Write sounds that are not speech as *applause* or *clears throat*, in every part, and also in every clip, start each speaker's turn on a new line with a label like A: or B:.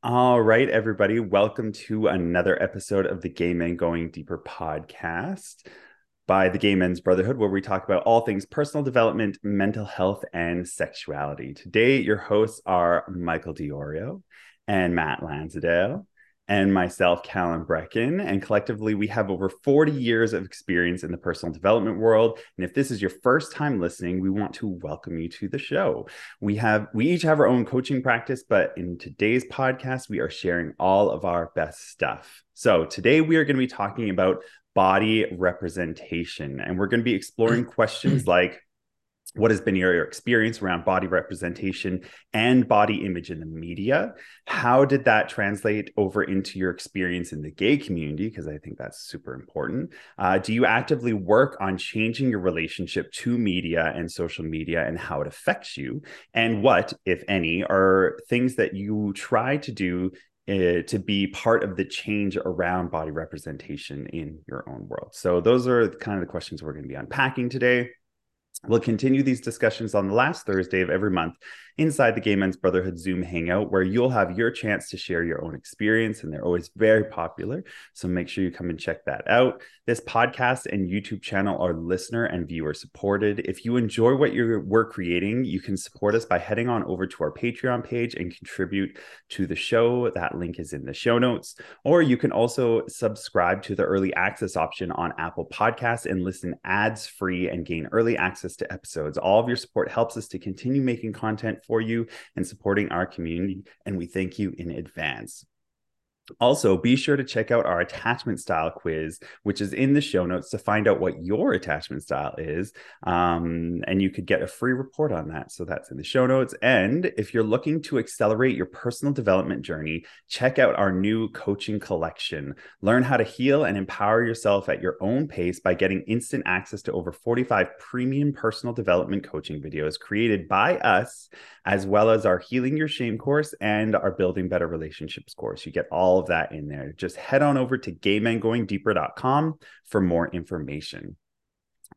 A: All right, everybody. Welcome to another episode of the Gay Men Going Deeper podcast by the Gay Men's Brotherhood, where we talk about all things personal development, mental health, and sexuality. Today, your hosts are Michael DiIorio and Matt Landsiedel and myself, Calan Breckon. And collectively, we have over 40 years of experience in the personal development world. And if this is your first time listening, we want to welcome you to the show. We have we each have our own coaching practice, but in today's podcast, we are sharing all of our best stuff. So today we are going to be talking about body representation, and we're going to be exploring *clears throat* questions like what has been your experience around body representation and body image in the media? How did that translate over into your experience in the gay community? Because i think that's super important. Uh, do you actively work on changing your relationship to media and social media and how it affects you? And what if any are things that you try to do uh, to be part of the change around body representation in your own world? So those are kind of the questions we're going to be unpacking today We'll continue these discussions on the last Thursday of every month inside the Gay Men's Brotherhood Zoom Hangout, where you'll have your chance to share your own experience. And they're always very popular. So make sure you come and check that out. This podcast and YouTube channel are listener and viewer supported. If you enjoy what you're, we're creating, you can support us by heading on over to our Patreon page and contribute to the show. That link is in the show notes. Or you can also subscribe to the early access option on Apple Podcasts and listen ads free and gain early access to episodes. All of your support helps us to continue making content for you and supporting our community. And we thank you in advance. Also, be sure to check out our attachment style quiz, which is in the show notes to find out what your attachment style is. Um, and you could get a free report on that. So that's in the show notes. And if you're looking to accelerate your personal development journey, check out our new coaching collection. Learn how to heal and empower yourself at your own pace by getting instant access to over 45 premium personal development coaching videos created by us, as well as our Healing Your Shame course and our Building Better Relationships course. You get all all of that in there. Just head on over to gaymengoingdeeper.com for more information.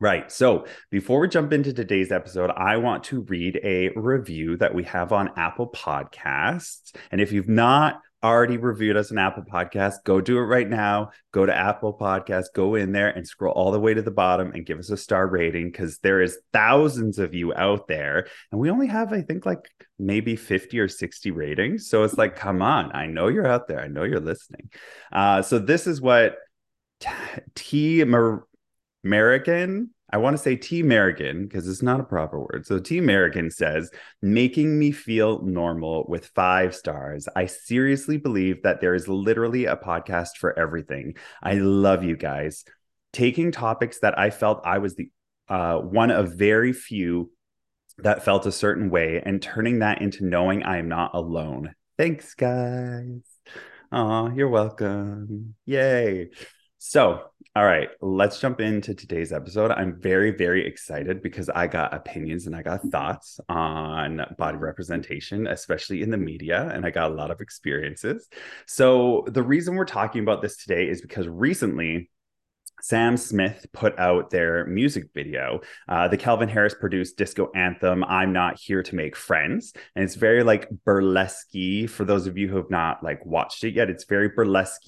A: Right. So before we jump into today's episode, I want to read a review that we have on Apple Podcasts. And if you've not already reviewed us on Apple Podcast, go do it right now. Go to Apple Podcast, go in there and scroll all the way to the bottom and give us a star rating because there is thousands of you out there. And we only have, I think, like maybe 50 or 60 ratings. So it's like, come on, I know you're out there. I know you're listening. Uh, so this is what T. American I want to say T. Merrigan because it's not a proper word. So T. Merrigan says, making me feel normal with five stars. I seriously believe that there is literally a podcast for everything. I love you guys. Taking topics that I felt I was the uh, one of very few that felt a certain way and turning that into knowing I am not alone. Thanks, guys. Oh, you're welcome. Yay. So, all right, let's jump into today's episode. I'm very, very excited because I got opinions and I got thoughts on body representation, especially in the media, and I got a lot of experiences. So, the reason we're talking about this today is because recently Sam Smith put out their music video. Uh, the Calvin Harris produced disco anthem, I'm Not Here to Make Friends. And it's very like burlesque for those of you who have not like watched it yet. It's very burlesque.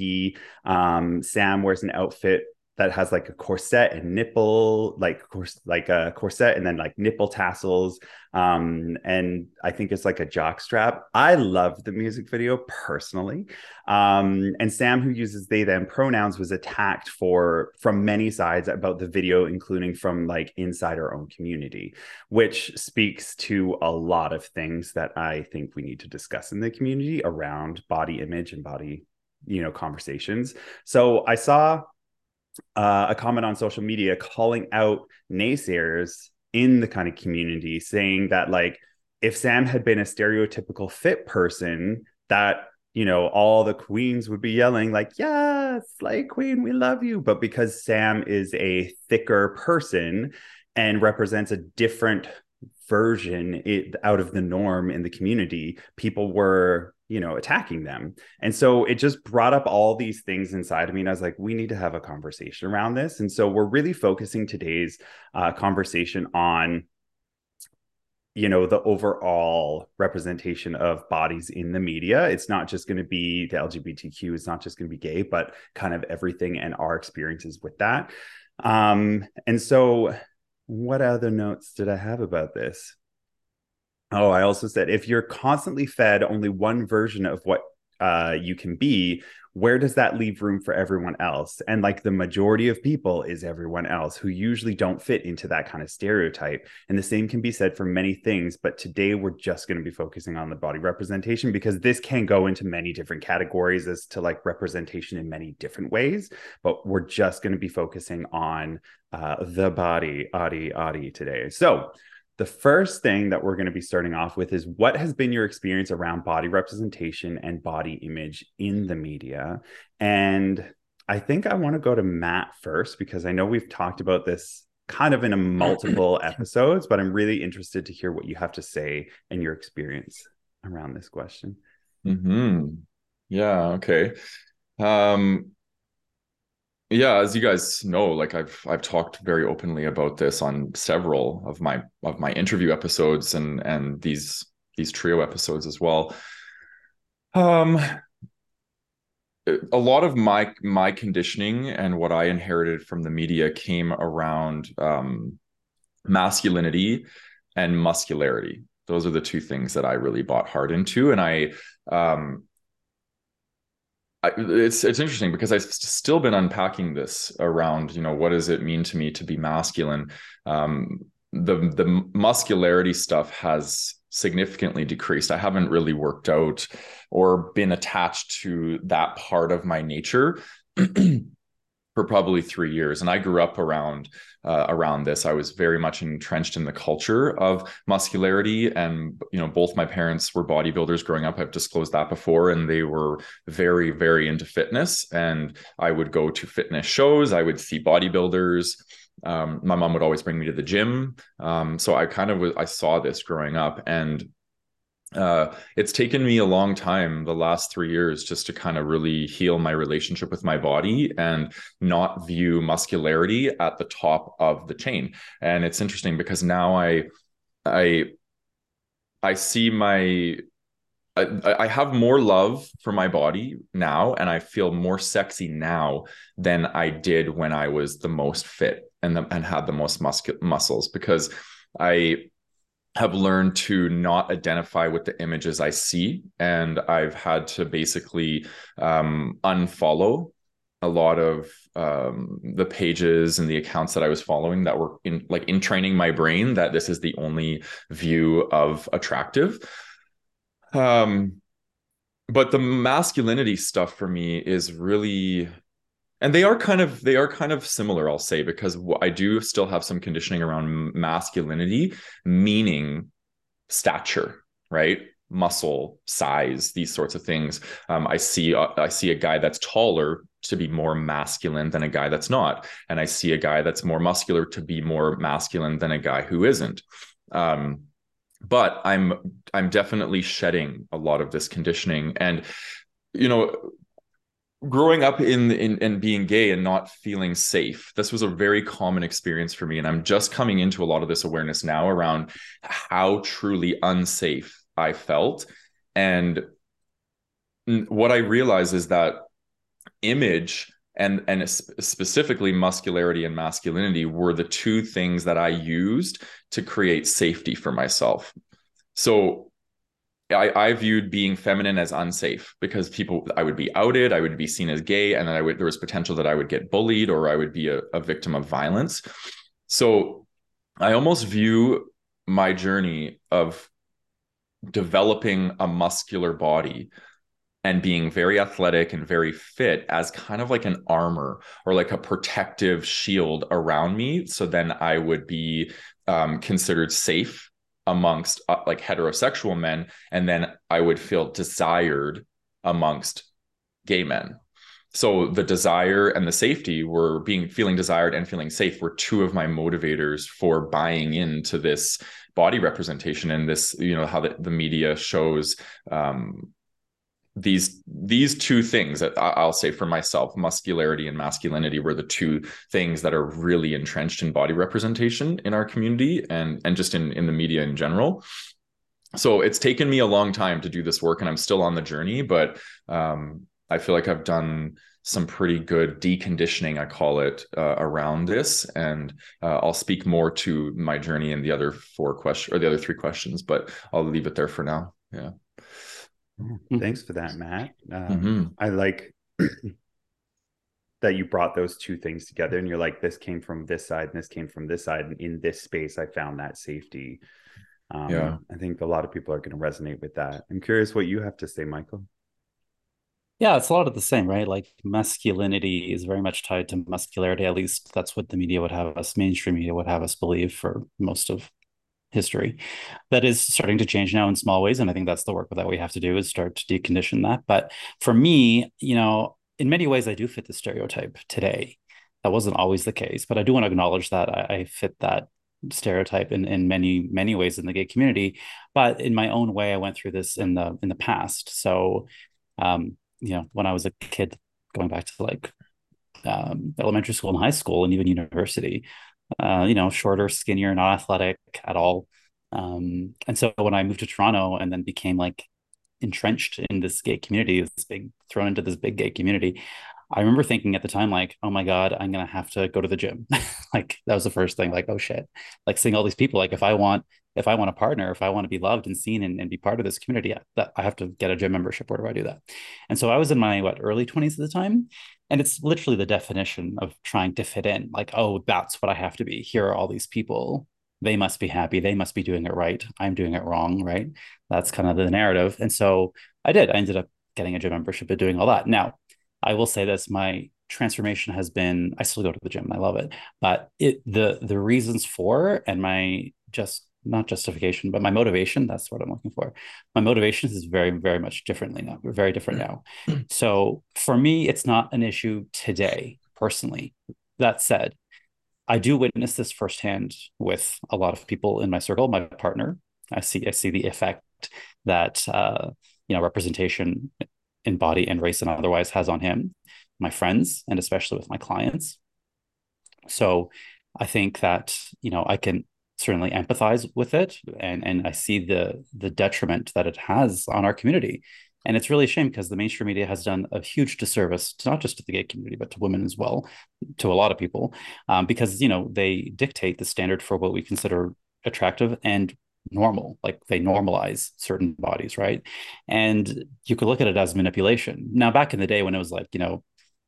A: Um, Sam wears an outfit that has like a corset and nipple like course like a corset and then like nipple tassels um and i think it's like a jock strap. I love the music video personally um and sam who uses they them pronouns was attacked for from many sides about the video including from like inside our own community which speaks to a lot of things that i think we need to discuss in the community around body image and body you know conversations. So i saw uh, a comment on social media calling out naysayers in the kind of community, saying that like if Sam had been a stereotypical fit person, that you know all the queens would be yelling like yes like queen we love you. But because sam is a thicker person and represents a different version it, out of the norm in the community people were you know attacking them. And so it just brought up all these things inside of me and i was like we need to have a conversation around this. And so we're really focusing today's uh, conversation on you know the overall representation of bodies in the media. It's not just going to be the lgbtq it's not just going to be gay but kind of everything and our experiences with that. Um and so what other notes did i have about this oh i also said if you're constantly fed only one version of what uh, you can be where does that leave room for everyone else? And like the majority of people is everyone else who usually don't fit into that kind of stereotype. And the same can be said for many things. But today we're just going to be focusing on the body representation because this can go into many different categories as to like representation in many different ways. But we're just going to be focusing on uh, the body, Adi, Adi today. So, the first thing that we're going to be starting off with is what has been your experience around body representation and body image in the media? And I think I want to go to Matt first because I know we've talked about this kind of in a *clears throat* multiple episodes, but I'm really interested to hear what you have to say and your experience around this question.
B: Hmm. Yeah. Okay. Um, yeah as you guys know like i've i've talked very openly about this on several of my of my interview episodes and and these these trio episodes as well. Um a lot of my my conditioning and what i inherited from the media came around um masculinity and muscularity. Those are the two things that i really bought hard into. And i um It's it's interesting because I've still been unpacking this around you know what does it mean to me to be masculine. Um, the the muscularity stuff has significantly decreased. I haven't really worked out or been attached to that part of my nature *clears throat* for probably three years. And I grew up around uh, around this. I was very much entrenched in the culture of muscularity, and you know, both my parents were bodybuilders growing up. I've disclosed that before, and they were very, very into fitness. And I would go to fitness shows. I would see bodybuilders. Um, my mom would always bring me to the gym. Um, so I kind of was, I saw this growing up, and uh, it's taken me a long time the last three years just to kind of really heal my relationship with my body and not view muscularity at the top of the chain. And it's interesting because now i i i see my I, I have more love for my body now and i feel more sexy now than i did when i was the most fit and the, and had the most muscle muscles because i have learned to not identify with the images I see. And I've had to basically um, unfollow a lot of um, the pages and the accounts that I was following that were in like in training my brain that this is the only view of attractive. Um, but the masculinity stuff for me is really and they are kind of they are kind of similar i'll say because i do still have some conditioning around masculinity meaning stature right? Muscle size these sorts of things. Um, i see uh, i see a guy that's taller to be more masculine than a guy that's not. And i see a guy that's more muscular to be more masculine than a guy who isn't. Um, but i'm i'm definitely shedding a lot of this conditioning. And you know growing up in in and being gay and not feeling safe this was a very common experience for me. And i'm just coming into a lot of this awareness now around how truly unsafe i felt. And what i realize is that image and and specifically muscularity and masculinity were the two things that i used to create safety for myself. So I, I viewed being feminine as unsafe because people I would be outed, I would be seen as gay, and then I would there was potential that I would get bullied or I would be a, a victim of violence. So I almost view my journey of developing a muscular body and being very athletic and very fit as kind of like an armor or like a protective shield around me. So then I would be um, considered safe amongst uh, like heterosexual men and then i would feel desired amongst gay men. So the desire and the safety were being feeling desired and feeling safe were two of my motivators for buying into this body representation and this you know how the, the media shows um these these two things that I'll say for myself, muscularity and masculinity were the two things that are really entrenched in body representation in our community and and just in in the media in general. So it's taken me a long time to do this work, and I'm still on the journey. But um, I feel like I've done some pretty good deconditioning, I call it, uh, around this. And uh, I'll speak more to my journey in the other four questions or the other three questions, but I'll leave it there for now. Yeah.
A: Mm-hmm. Thanks for that, Matt. Um, mm-hmm. I like *clears throat* that you brought those two things together and you're like, this came from this side and this came from this side. And in this space, I found that safety. Um, yeah. I think a lot of people are going to resonate with that. I'm curious what you have to say, Michael.
C: Yeah, it's a lot of the same, right? Like masculinity is very much tied to muscularity. At least that's what the media would have us, mainstream media would have us believe for most of history. That is starting to change now in small ways. And I think that's the work that we have to do is start to decondition that. But for me, you know, in many ways, I do fit the stereotype today. That wasn't always the case, but I do want to acknowledge that I, I fit that stereotype in, in many many ways in the gay community but in my own way i went through this in the in the past so um you know when i was a kid going back to like um, elementary school and high school and even university uh, you know shorter skinnier not athletic at all um, and so when i moved to toronto and then became like entrenched in this gay community this big thrown into this big gay community I remember thinking at the time, like, oh my God, I'm gonna have to go to the gym. *laughs* like that was the first thing, like, oh shit. Like seeing all these people, like if I want, if I want a partner, if I want to be loved and seen and, and be part of this community, that I have to get a gym membership. Where do I do that? And so I was in my what early 20s at the time. And it's literally the definition of trying to fit in. Like, oh, that's what I have to be. Here are all these people. They must be happy. They must be doing it right. I'm doing it wrong, right? That's kind of the narrative. And so I did. I ended up getting a gym membership and doing all that. Now, I will say this: my transformation has been. I still go to the gym. I love it, but it the the reasons for and my just not justification, but my motivation. That's what I'm looking for. My motivation is very, very much differently now. We're very different now. So for me, it's not an issue today, personally. That said, I do witness this firsthand with a lot of people in my circle. My partner, I see, I see the effect that uh, you know representation in body and race and otherwise has on him, my friends, and especially with my clients. So I think that, you know, I can certainly empathize with it and and I see the the detriment that it has on our community. And it's really a shame because the mainstream media has done a huge disservice to not just to the gay community, but to women as well, to a lot of people, um, because you know they dictate the standard for what we consider attractive and normal like they normalize certain bodies right and you could look at it as manipulation now back in the day when it was like you know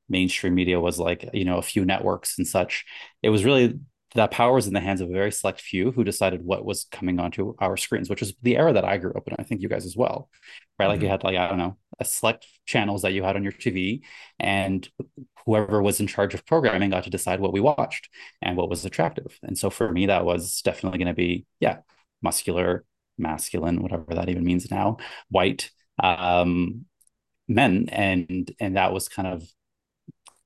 C: mainstream media was like you know a few networks and such it was really that power was in the hands of a very select few who decided what was coming onto our screens which is the era that i grew up in i think you guys as well right like mm-hmm. you had like i don't know a select channels that you had on your tv and whoever was in charge of programming got to decide what we watched and what was attractive and so for me that was definitely going to be yeah muscular, masculine, whatever that even means now, white um, men, and and that was kind of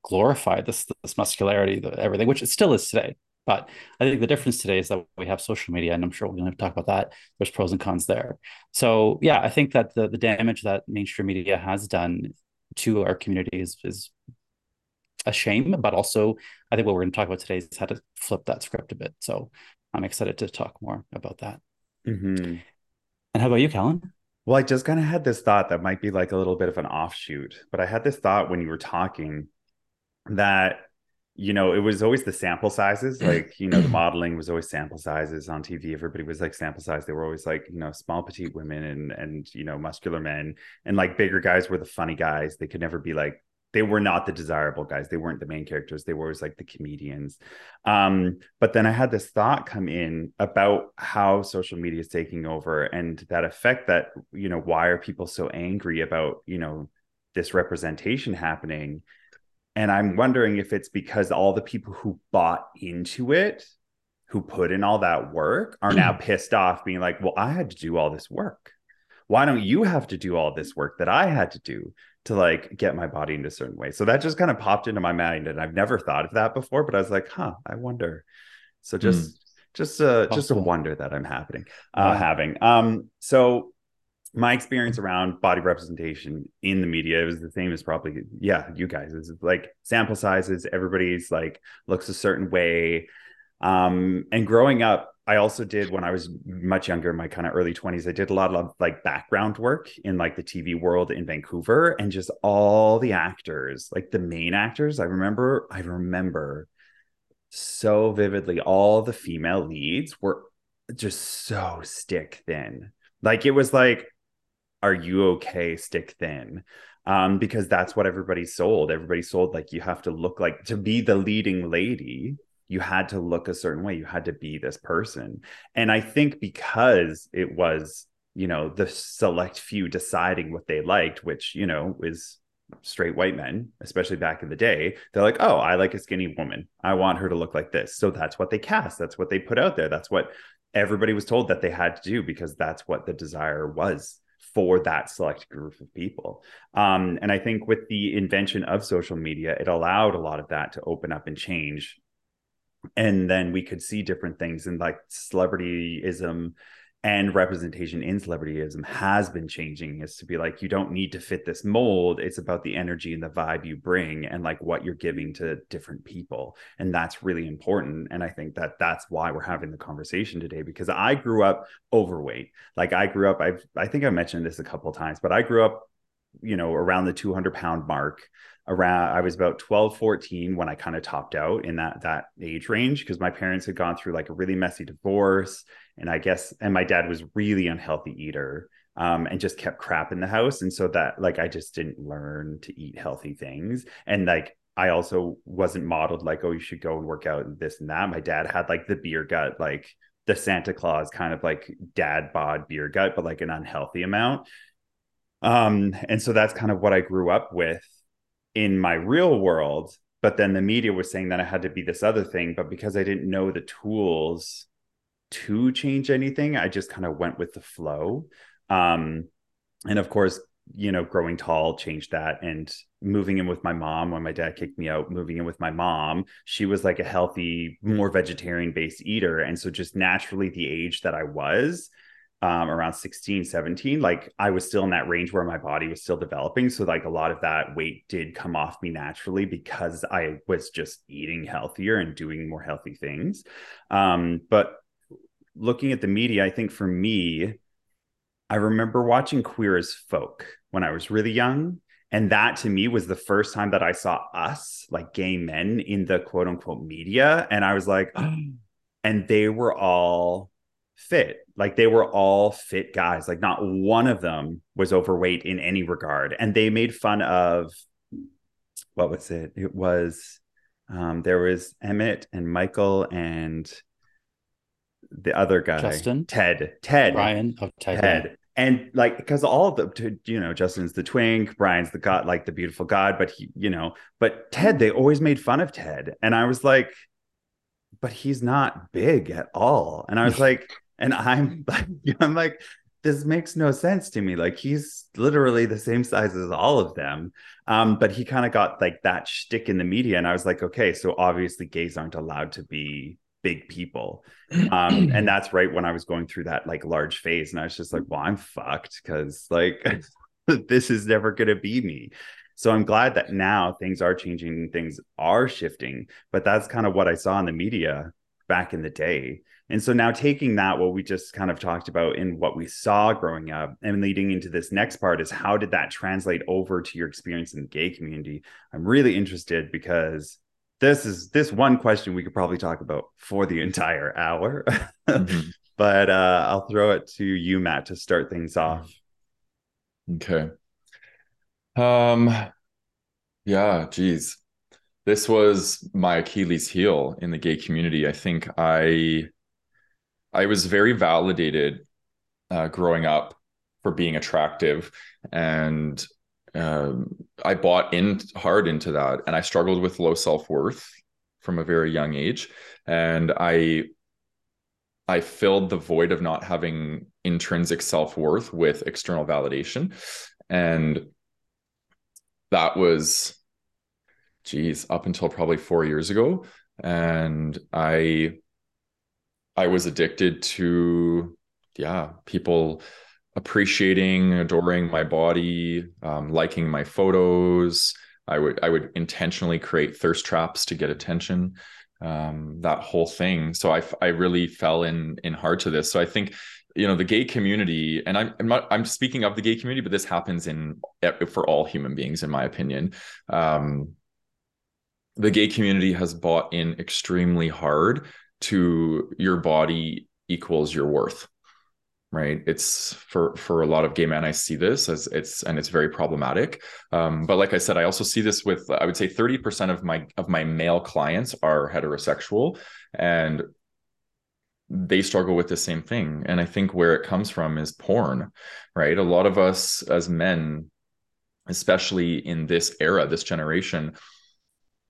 C: glorified this this muscularity, the, everything, which it still is today. But I think the difference today is that we have social media, and I'm sure we're going to talk about that. There's pros and cons there. So yeah, I think that the the damage that mainstream media has done to our community is, is a shame, but also I think what we're going to talk about today is how to flip that script a bit. So I'm excited to talk more about that. Mm-hmm. And how about you, Calan?
A: Well, I just kind of had this thought that might be like a little bit of an offshoot, but I had this thought when you were talking that you know, it was always the sample sizes. Like, you know, the modeling was always sample sizes on TV. Everybody was like sample size. They were always like, you know, small petite women and and you know, muscular men. And like bigger guys were the funny guys. They could never be like they were not the desirable guys. They weren't the main characters. They were always like the comedians. Um, but then I had this thought come in about how social media is taking over and that effect that, you know, why are people so angry about, you know, this representation happening? And I'm wondering if it's because all the people who bought into it, who put in all that work, are now *clears throat* pissed off, being like, well, I had to do all this work. Why don't you have to do all this work that I had to do? to like get my body into a certain way. So that just kind of popped into my mind and I've never thought of that before, but I was like, huh, I wonder. So just mm. just uh just a wonder that I'm happening uh yeah. having. Um so my experience around body representation in the media was the same as probably yeah you guys. Is like sample sizes everybody's like looks a certain way. Um and growing up i also did when i was much younger my kind of early 20s i did a lot of like background work in like the tv world in vancouver and just all the actors like the main actors. I remember i remember so vividly all the female leads were just so stick thin. Like it was like are you okay stick thin? Um because that's what everybody sold. Everybody sold like you have to look like to be the leading lady you had to look a certain way. You had to be this person. And i think because it was you know the select few deciding what they liked which you know is straight white men especially back in the day they're like oh i like a skinny woman. I want her to look like this. So that's what they cast. That's what they put out there. That's what everybody was told that they had to do because that's what the desire was for that select group of people. Um, and I think with the invention of social media, it allowed a lot of that to open up and change. And then we could see different things and like celebrityism and representation in celebrityism has been changing. Is to be like you don't need to fit this mold. It's about the energy and the vibe you bring and like what you're giving to different people. And that's really important. And i think that that's why we're having the conversation today because i grew up overweight. Like i grew up i i think i mentioned this a couple times but i grew up you know around the 200 pound mark around i was about 12 14 when i kind of topped out in that that age range because my parents had gone through like a really messy divorce and i guess and my dad was really unhealthy eater um, and just kept crap in the house and so that like i just didn't learn to eat healthy things and like i also wasn't modeled like oh you should go and work out and this and that. My dad had like the beer gut like the santa claus kind of like dad bod beer gut but like an unhealthy amount um and so that's kind of what i grew up with in my real world but then the media was saying that i had to be this other thing but because i didn't know the tools to change anything i just kind of went with the flow. Um and of course you know growing tall changed that and moving in with my mom when my dad kicked me out moving in with my mom she was like a healthy more vegetarian based eater. And so just naturally the age that i was um, around 16, 17, like I was still in that range where my body was still developing. So, like, a lot of that weight did come off me naturally because I was just eating healthier and doing more healthy things. Um, but looking at the media, I think for me, I remember watching Queer as Folk when I was really young. And that to me was the first time that I saw us, like gay men, in the quote unquote media. And I was like, *gasps* and they were all fit. Like they were all fit guys. Like not one of them was overweight in any regard. And they made fun of what was it? It was um there was Emmett and Michael and the other guy
C: Justin
A: Ted Ted
C: Brian of Ted,
A: Ted. And like, because all of the, you know, Justin's the twink, Brian's the god, like the beautiful god, but he, you know, but Ted, they always made fun of Ted. And I was like, but he's not big at all. And I was *laughs* like, and I'm *laughs* like, I'm like, this makes no sense to me. Like he's literally the same size as all of them. Um, but he kind of got like that shtick in the media. And I was like, okay, so obviously gays aren't allowed to be big people. Um, and *clears throat* that's right when I was going through that like large phase. And I was just like, well, I'm fucked because like *laughs* this is never gonna be me. So I'm glad that now things are changing, things are shifting. But that's kind of what I saw in the media back in the day. And so now taking that, what we just kind of talked about in what we saw growing up and leading into this next part is how did that translate over to your experience in the gay community? I'm really interested because this is this one question we could probably talk about for the *laughs* entire hour. mm-hmm. *laughs* But uh, I'll throw it to you, Matt, to start things off.
B: Okay. Um yeah, geez this was my Achilles heel in the gay community. I think I I was very validated uh, growing up for being attractive, and um, I bought in hard into that, and I struggled with low self worth from a very young age, and I I filled the void of not having intrinsic self worth with external validation, and that was geez, up until probably four years ago. And I I was addicted to yeah, people appreciating, adoring my body, um, liking my photos. I would I would intentionally create thirst traps to get attention. Um, that whole thing. So I I really fell in in hard to this. So I think you know the gay community, and I'm I'm not I'm speaking of the gay community, but this happens in for all human beings, in my opinion. Um, the gay community has bought in extremely hard to your body equals your worth right? It's for for a lot of gay men i see this as it's and it's very problematic. Um, but like i said i also see this with i would say 30% of my of my male clients are heterosexual and they struggle with the same thing. And i think where it comes from is porn right? A lot of us as men especially in this era this generation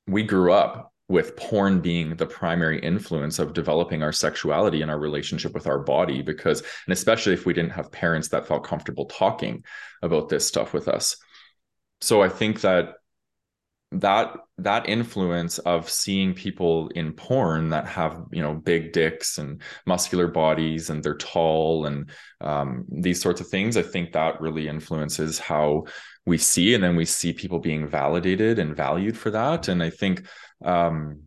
B: we grew up with porn being the primary influence of developing our sexuality and our relationship with our body because and especially if we didn't have parents that felt comfortable talking about this stuff with us. So i think that that that influence of seeing people in porn that have you know big dicks and muscular bodies and they're tall and um, these sorts of things i think that really influences how we see and then we see people being validated and valued for that. And i think um,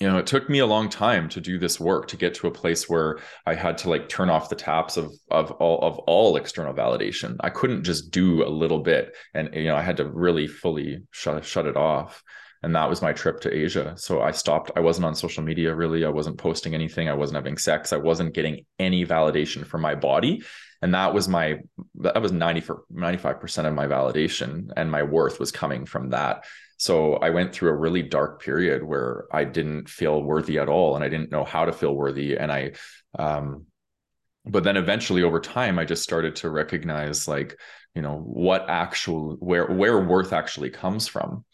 B: you know it took me a long time to do this work to get to a place where i had to like turn off the taps of of all of all external validation. I couldn't just do a little bit and you know i had to really fully shut shut it off. And that was my trip to asia. So i stopped. I wasn't on social media really. I wasn't posting anything. I wasn't having sex. I wasn't getting any validation for my body and that was my that was 90 for 95% of my validation and my worth was coming from that. So I went through a really dark period where I didn't feel worthy at all and I didn't know how to feel worthy. And I, um, but then eventually over time, I just started to recognize like, you know, what actual, where, where worth actually comes from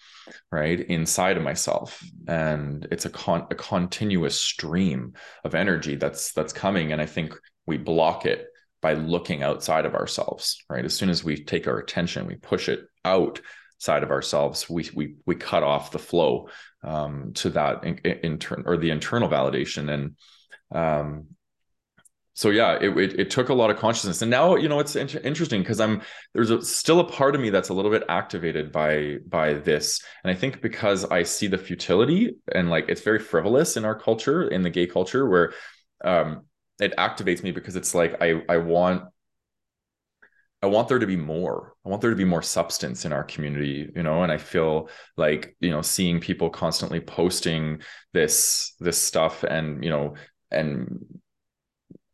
B: right inside of myself. And it's a con a continuous stream of energy that's that's coming. And i think we block it by looking outside of ourselves right? As soon as we take our attention we push it out side of ourselves, we we we cut off the flow um, to that in, in or the internal validation, and um, so yeah, it, it, it took a lot of consciousness, and now you know it's inter- interesting because I'm there's a, still a part of me that's a little bit activated by by this, and I think because I see the futility and like it's very frivolous in our culture, in the gay culture, where um, it activates me because it's like I I want I want there to be more. I want there to be more substance in our community, you know, and I feel like, you know, seeing people constantly posting this this stuff and, you know, and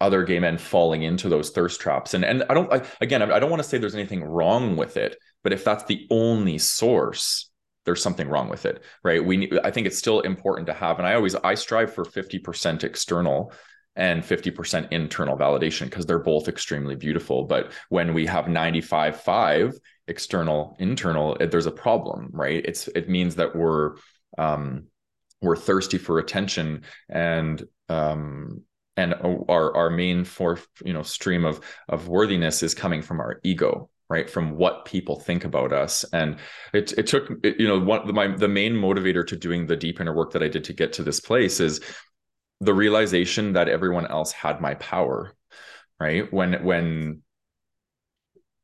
B: other gay men falling into those thirst traps. And and I don't I, again, I don't want to say there's anything wrong with it, but if that's the only source, there's something wrong with it, right? We I think it's still important to have and I always I strive for 50% external and 50% internal validation because they're both extremely beautiful. But when we have 95 5 external, internal, there's a problem, right? It's it means that we're um we're thirsty for attention and um and our our main for you know stream of of worthiness is coming from our ego right from what people think about us and it, it took you know one my the main motivator to doing the deep inner work that i did to get to this place is the realization that everyone else had my power right? When when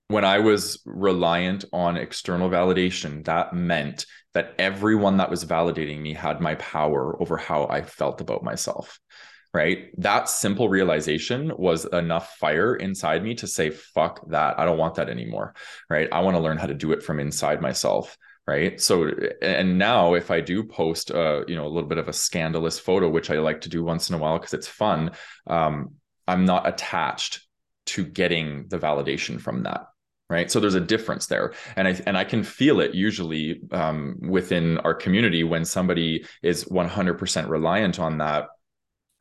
B: when i was reliant on external validation that meant that everyone that was validating me had my power over how i felt about myself right? That simple realization was enough fire inside me to say fuck that. I don't want that anymore right? I want to learn how to do it from inside myself right? So and now if i do post uh you know a little bit of a scandalous photo which i like to do once in a while because it's fun um i'm not attached to getting the validation from that right? So there's a difference there. And i and i can feel it usually um, within our community when somebody is 100% reliant on that.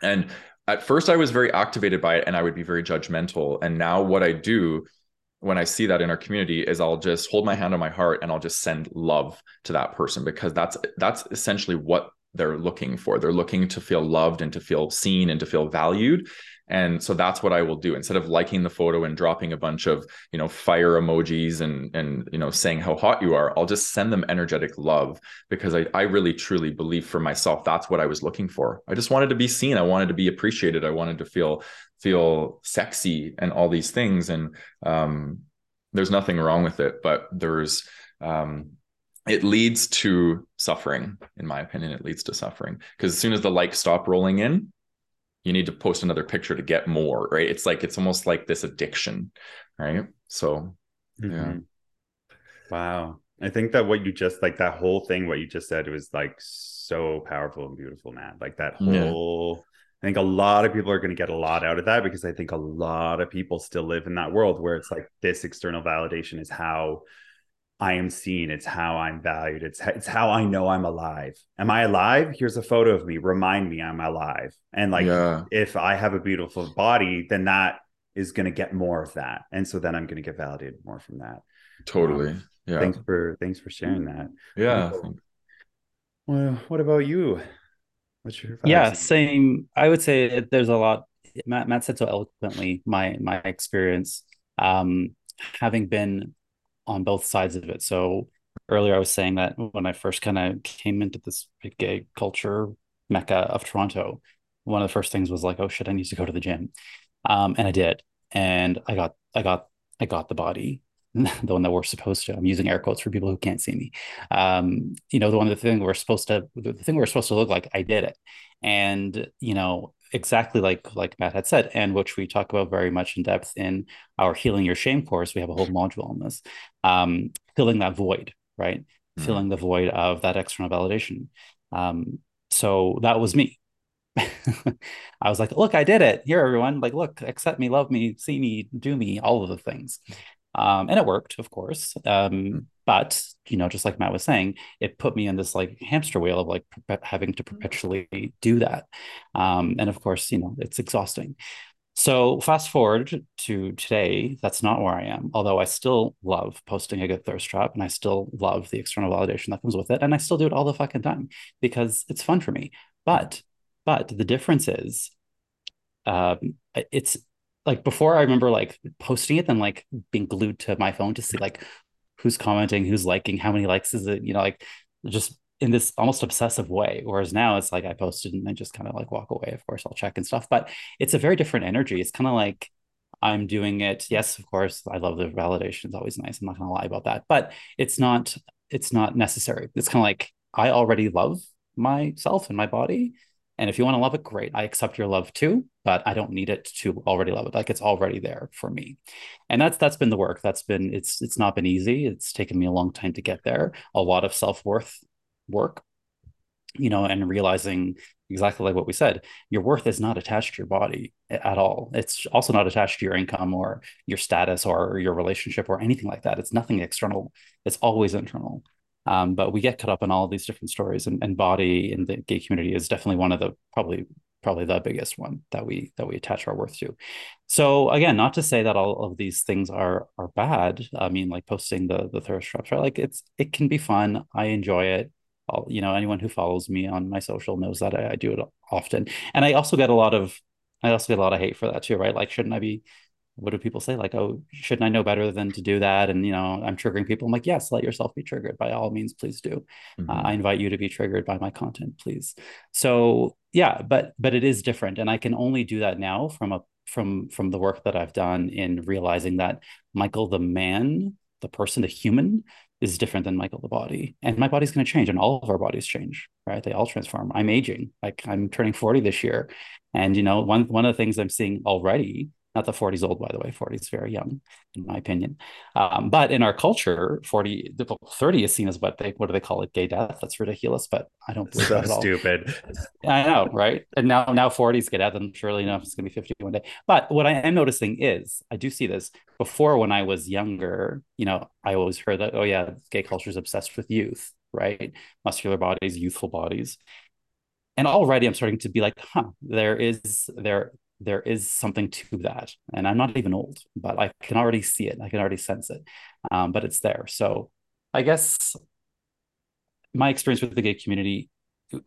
B: And at first i was very activated by it and i would be very judgmental. And now what i do when I see that in our community is I'll just hold my hand on my heart and I'll just send love to that person because that's that's essentially what they're looking for. They're looking to feel loved and to feel seen and to feel valued. And so that's what I will do instead of liking the photo and dropping a bunch of, you know, fire emojis and and you know saying how hot you are. I'll just send them energetic love because I I really truly believe for myself that's what I was looking for. I just wanted to be seen. I wanted to be appreciated. I wanted to feel feel sexy and all these things. And um, there's nothing wrong with it but there's um, it leads to suffering in my opinion. It leads to suffering. Because as soon as the likes stop rolling in you need to post another picture to get more right? It's like it's almost like this addiction right? So mm-hmm. yeah
A: wow. I think that what you just like that whole thing what you just said it was like so powerful and beautiful man like that whole yeah. I think a lot of people are going to get a lot out of that because I think a lot of people still live in that world where it's like this external validation is how I am seen. It's how I'm valued. It's it's how I know I'm alive. Am I alive? Here's a photo of me. Remind me I'm alive. And like yeah. if I have a beautiful body, then that is going to get more of that. And so then I'm going to get validated more from that.
B: Totally. Um, yeah.
A: Thanks for thanks for sharing that.
B: Yeah.
A: Well, what about you? What's your
C: yeah same? I would say there's a lot. Matt Matt said so eloquently. My my experience, um, having been on both sides of it. So earlier I was saying that when I first kind of came into this big gay culture mecca of Toronto, one of the first things was like, oh shit, I need to go to the gym, um, and I did, and I got I got I got the body *laughs* the one that we're supposed to. I'm using air quotes for people who can't see me. Um, you know, the one the thing we're supposed to the thing we're supposed to look like, I did it. And, you know, exactly like like Matt had said, and which we talk about very much in depth in our Healing Your Shame course. We have a whole module on this. Um, filling that void, right? Mm-hmm. Filling the void of that external validation. Um, so that was me. *laughs* I was like, look, I did it. Here, everyone. Like, look, accept me, love me, see me, do me, all of the things. Um, and it worked, of course. Um, hmm. but you know, just like Matt was saying, it put me in this like hamster wheel of like having to perpetually do that. Um, and of course, you know, it's exhausting. So fast forward to today, that's not where I am. Although I still love posting a good thirst trap, and I still love the external validation that comes with it, and I still do it all the fucking time because it's fun for me. But but the difference is, um, it's like before I remember like posting it and like being glued to my phone to see like who's commenting, who's liking, how many likes is it, you know, like just in this almost obsessive way. Whereas now it's like I posted and I just kind of like walk away. Of course, I'll check and stuff, but it's a very different energy. It's kind of like I'm doing it. Yes, of course, I love the validation. It's always nice. I'm not gonna lie about that, but it's not it's not necessary. It's kind of like I already love myself and my body. And if you want to love it, great. I accept your love too, but I don't need it to already love it. Like it's already there for me. And that's that's been the work. That's been it's it's not been easy. It's taken me a long time to get there. A lot of self-worth work, you know, and realizing exactly like what we said, your worth is not attached to your body at all. It's also not attached to your income or your status or your relationship or anything like that. It's nothing external. It's always internal. Um, but we get caught up in all these different stories, and, and body in the gay community is definitely one of the probably probably the biggest one that we that we attach our worth to. So again, not to say that all of these things are are bad. I mean, like posting the the thirst traps, right? Like it's it can be fun. I enjoy it. I'll, you know, anyone who follows me on my social knows that I, I do it often, and I also get a lot of I also get a lot of hate for that too, right? Like, shouldn't I be what do people say? Like, oh, shouldn't I know better than to do that? And you know, I'm triggering people. I'm like, yes, let yourself be triggered by all means, please do. Mm-hmm. Uh, I invite you to be triggered by my content, please. So yeah, but but it is different, and I can only do that now from a from from the work that I've done in realizing that Michael, the man, the person, the human, is different than Michael, the body, and my body's going to change, and all of our bodies change, right? They all transform. I'm aging, like I'm turning 40 this year, and you know, one one of the things I'm seeing already not that 40 is old, by the way. 40 is very young, in my opinion. Um, but in our culture, 40, 30 is seen as what they, what do they call it? Gay death. That's ridiculous, but I don't believe so that
A: at stupid.
C: I know, right? And now, now 40 is gay death, and surely enough, it's going to be 50 one day. But what I am noticing is, I do see this before when I was younger, you know, I always heard that, oh yeah, gay culture is obsessed with youth, right? Muscular bodies, youthful bodies and already i'm starting to be like huh there is there there is something to that. And I'm not even old, but I can already see it. I can already sense it. Um, but it's there. So I guess my experience with the gay community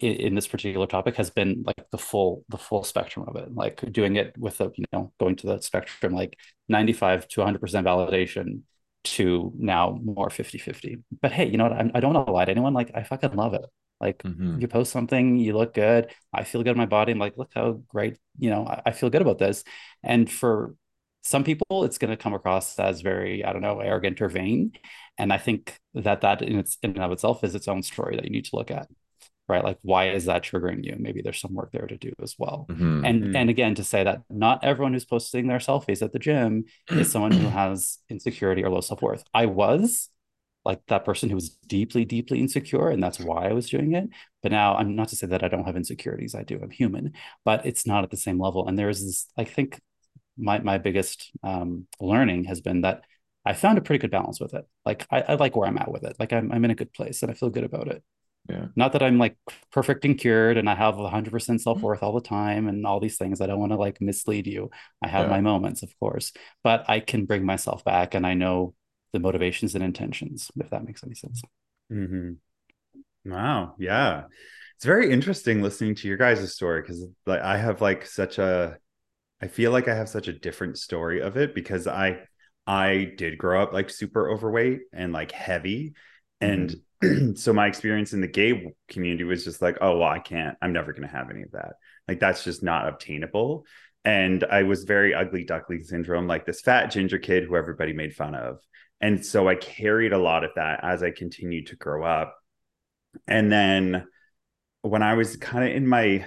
C: in, in, this particular topic has been like the full the full spectrum of it like doing it with a you know going to the spectrum like 95 to 100% validation to now more 50 50 but hey you know what I'm, i do not want to lie to anyone like i fucking love it Like
B: Mhm.
C: you post something, you look good. I feel good in my body. I'm like, look how great, you know, I, I feel good about this. And for some people, it's going to come across as very, I don't know, arrogant or vain. And I think that that in its in and of itself is its own story that you need to look at, right? Like, why is that triggering you? Maybe there's some work there to do as well.
B: Mhm.
C: And
A: Mhm.
C: and again, to say that not everyone who's posting their selfies at the gym is someone who *clears throat* has insecurity or low self worth. I was like that person who was deeply, deeply insecure, and that's why I was doing it. But now I'm not to say that I don't have insecurities. I do. I'm human, but it's not at the same level. And there's this, I think my my biggest um, learning has been that I found a pretty good balance with it. Like I, I like where I'm at with it. Like I'm I'm in a good place and I feel good about it.
B: Yeah.
C: Not that I'm like perfect and cured and I have 100% self worth all the time and all these things. I don't want to like mislead you. I have
B: Yeah.
C: my moments, of course, but I can bring myself back and I know the motivations and intentions, if that makes any sense.
A: hmm Wow. Yeah. It's very interesting listening to your guys' story because like I have like such a I feel like I have such a different story of it because I I did grow up like super overweight and like heavy. And *clears throat* so my experience in the gay community was just like, oh well, I can't, I'm never gonna have any of that. Like that's just not obtainable. And I was very ugly duckling syndrome, like this fat ginger kid who everybody made fun of. And so I carried a lot of that as I continued to grow up. And then when I was kind of in my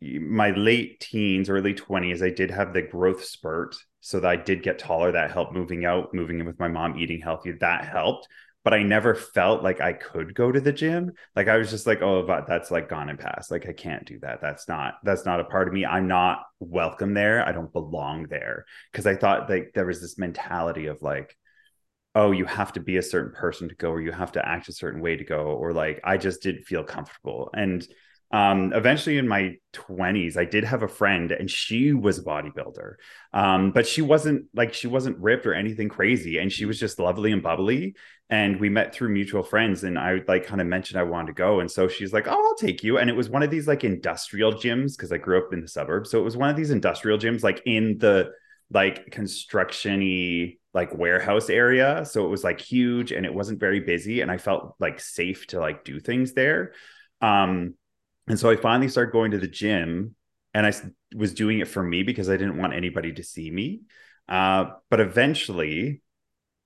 A: my late teens, early 20s, I did have the growth spurt. So that I did get taller. That helped moving out, moving in with my mom, eating healthy. That helped. But I never felt like I could go to the gym. Like I was just like, oh, but that's like gone and past. Like I can't do that. That's not, that's not a part of me. I'm not welcome there. I don't belong there. Cause I thought like there was this mentality of like, oh, you have to be a certain person to go, or you have to act a certain way to go, or like I just didn't feel comfortable. And um eventually in my 20s i did have a friend and she was a bodybuilder. Um but she wasn't like she wasn't ripped or anything crazy and she was just lovely and bubbly. And we met through mutual friends and i like kind of mentioned i wanted to go. And so she's like oh i'll take you. And it was one of these like industrial gyms because i grew up in the suburbs. So it was one of these industrial gyms like in the like construction-y like warehouse area. So it was like huge and it wasn't very busy and i felt like safe to like do things there. Um and so I finally started going to the gym and I was doing it for me because I didn't want anybody to see me. Uh, but eventually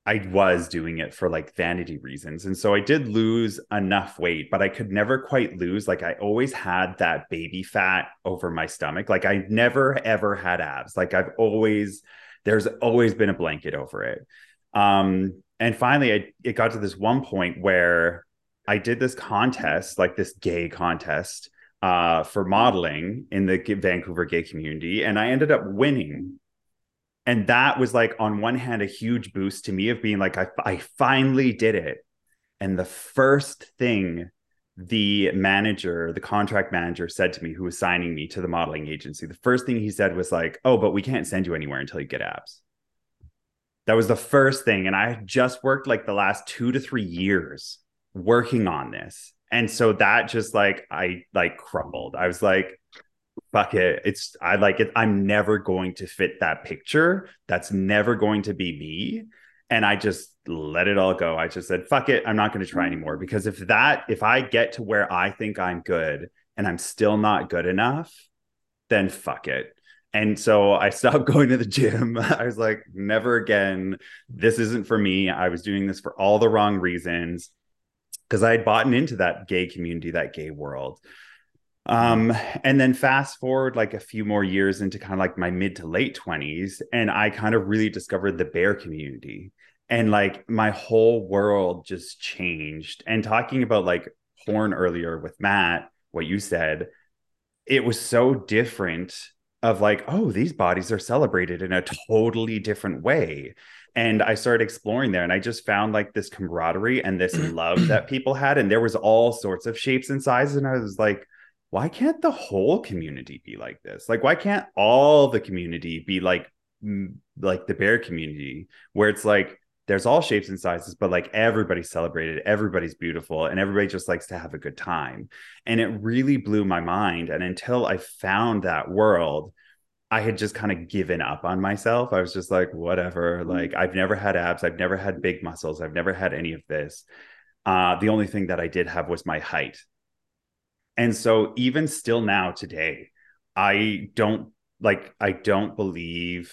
A: I was doing it for like vanity reasons. And so I did lose enough weight, but I could never quite lose. Like I always had that baby fat over my stomach. Like I never ever had abs. Like I've always, there's always been a blanket over it. Um, and finally, I, it got to this one point where I did this contest, like this gay contest uh, for modeling in the Vancouver gay community, and I ended up winning. And that was like, on one hand, a huge boost to me of being like, I, I finally did it. And the first thing the manager, the contract manager said to me, who was signing me to the modeling agency, the first thing he said was like, Oh, but we can't send you anywhere until you get abs. That was the first thing. And I just worked like the last two to three years working on this. And so that just like I like crumbled. I was like, fuck it. It's I like it. I'm never going to fit that picture. That's never going to be me. And I just let it all go. I just said, fuck it. I'm not going to try mm-hmm. anymore. Because if that, if I get to where I think I'm good and I'm still not good enough, then fuck it. And so I *laughs* stopped going to the gym. *laughs* I was like, never again. This isn't for me. I was doing this for all the wrong reasons because I had bought into that gay community, that gay world. Um, and then fast forward like a few more years into kind of like my mid to late 20s, and I kind of really discovered the bear community. And like my whole world just changed. And talking about like porn earlier with Matt, what you said, it was so different of like, oh, these bodies are celebrated in a totally different way and i started exploring there and i just found like this camaraderie and this *clears throat* love that people had and there was all sorts of shapes and sizes and i was like why can't the whole community be like this? Like why can't all the community be like like the bear community where it's like there's all shapes and sizes but like everybody's celebrated everybody's beautiful and everybody just likes to have a good time? And it really blew my mind and until i found that world I had just kind of given up on myself. I was just like, whatever. Like, I've never had abs. I've never had big muscles. I've never had any of this. Uh, the only thing that I did have was my height. And so even still now today, I don't like I don't believe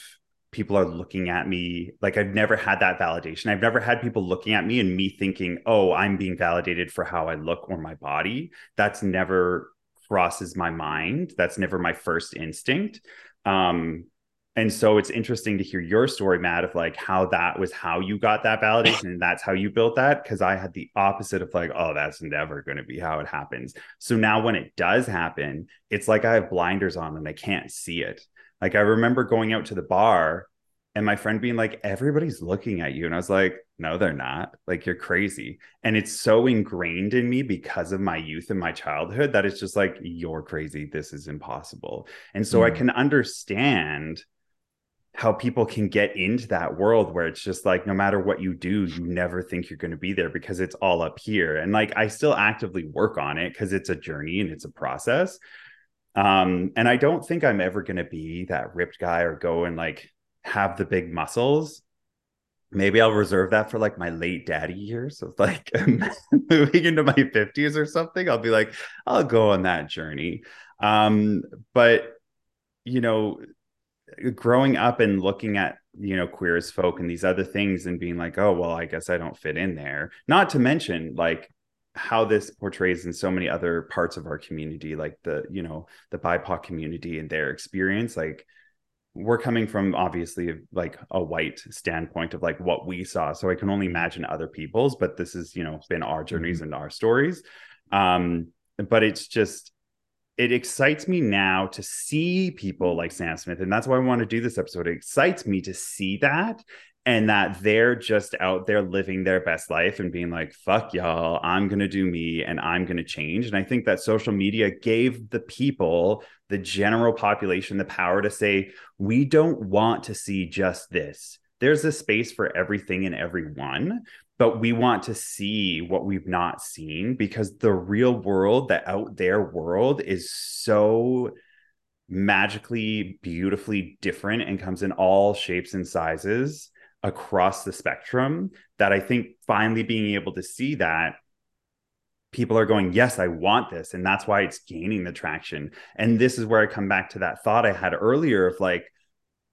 A: people are looking at me like I've never had that validation. I've never had people looking at me and me thinking, "Oh, I'm being validated for how I look or my body." That's never crosses my mind. That's never my first instinct. Um and so it's interesting to hear your story matt of like how that was how you got that validation and that's how you built that because i had the opposite of like oh that's never going to be how it happens. So now when it does happen it's like i have blinders on and i can't see it. Like i remember going out to the bar and my friend being like everybody's looking at you. And i was like no they're not. Like you're crazy. And it's so ingrained in me because of my youth and my childhood that it's just like you're crazy. This is impossible. And so mm. i can understand how people can get into that world where it's just like no matter what you do you never think you're going to be there because it's all up here. And like i still actively work on it because it's a journey and it's a process. Um and i don't think i'm ever going to be that ripped guy or go and like have the big muscles maybe i'll reserve that for like my late daddy years so like *laughs* moving into my 50s or something. I'll be like i'll go on that journey. Um but you know growing up and looking at you know queer as folk and these other things and being like oh well i guess i don't fit in there. Not to mention like how this portrays in so many other parts of our community like the you know the bipoc community and their experience like we're coming from obviously like a white standpoint of like what we saw so i can only imagine other people's but this has you know been our journeys mm-hmm. and our stories um but it's just it excites me now to see people like Sam Smith. And that's why I want to do this episode. It excites me to see that and that they're just out there living their best life and being like, fuck y'all, I'm going to do me and I'm going to change. And I think that social media gave the people, the general population, the power to say, we don't want to see just this. There's a space for everything and everyone but we want to see what we've not seen because the real world, the out there world, is so magically, beautifully different and comes in all shapes and sizes across the spectrum. That I think finally being able to see that people are going, Yes, I want this. And that's why it's gaining the traction. And this is where I come back to that thought I had earlier of like,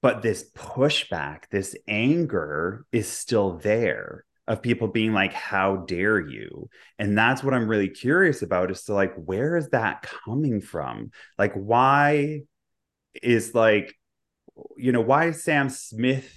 A: but this pushback, this anger is still there of people being like how dare you and that's what i'm really curious about is to like where is that coming from like why is like you know why is sam smith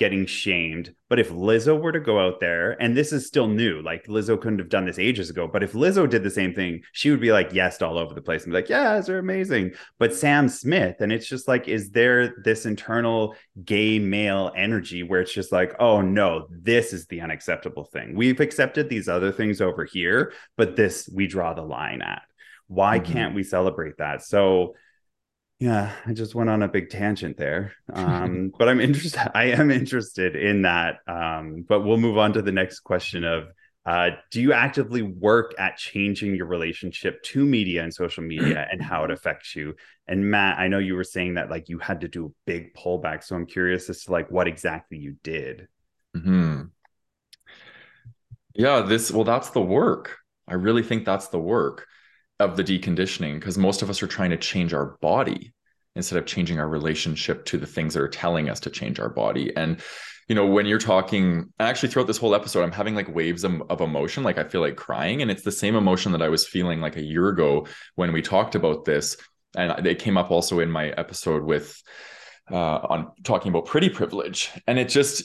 A: getting shamed. But if Lizzo were to go out there, and this is still new, like Lizzo couldn't have done this ages ago, but if Lizzo did the same thing, she would be like, yes, all over the place and be like, yeah, they're amazing. But Sam Smith, and it's just like, is there this internal gay male energy where it's just like, oh no, this is the unacceptable thing. We've accepted these other things over here, but this we draw the line at. Why mm-hmm. can't we celebrate that? So, yeah i just went on a big tangent there *laughs* um, but i'm interested *laughs* i am interested in that um, but we'll move on to the next question of uh, do you actively work at changing your relationship to media and social media and how it affects you? And matt i know you were saying that like you had to do a big pullback so i'm curious as to like what exactly you did.
B: Hmm yeah this well that's the work. I really think that's the work of the deconditioning because most of us are trying to change our body instead of changing our relationship to the things that are telling us to change our body. And you know when you're talking actually throughout this whole episode i'm having like waves of, of, emotion like i feel like crying and it's the same emotion that i was feeling like a year ago when we talked about this. And it came up also in my episode with uh, on talking about pretty privilege. And it just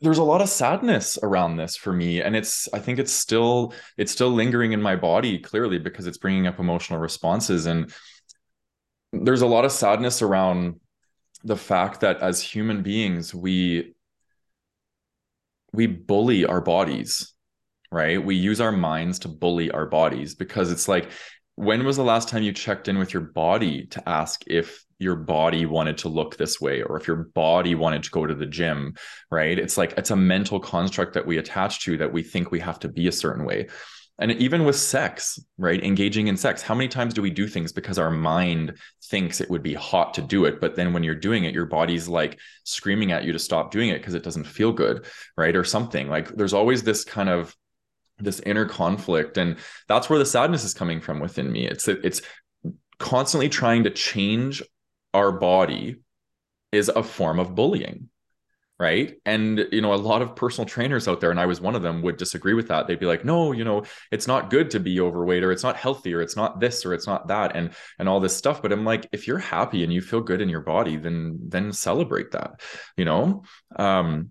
B: there's a lot of sadness around this for me and it's i think it's still it's still lingering in my body clearly because it's bringing up emotional responses and there's a lot of sadness around the fact that as human beings we we bully our bodies right? We use our minds to bully our bodies because it's like when was the last time you checked in with your body to ask if your body wanted to look this way or if your body wanted to go to the gym right? It's like it's a mental construct that we attach to that we think we have to be a certain way. And even with sex right? Engaging in sex how many times do we do things because our mind thinks it would be hot to do it? But then when you're doing it your body's like screaming at you to stop doing it because it doesn't feel good right? Or something. Like there's always this kind of this inner conflict and that's where the sadness is coming from within me. It's it's constantly trying to change our body is a form of bullying right? And you know a lot of personal trainers out there and i was one of them would disagree with that. They'd be like no you know it's not good to be overweight or it's not healthy or it's not this or it's not that and and all this stuff. But i'm like if you're happy and you feel good in your body then then celebrate that you know? Um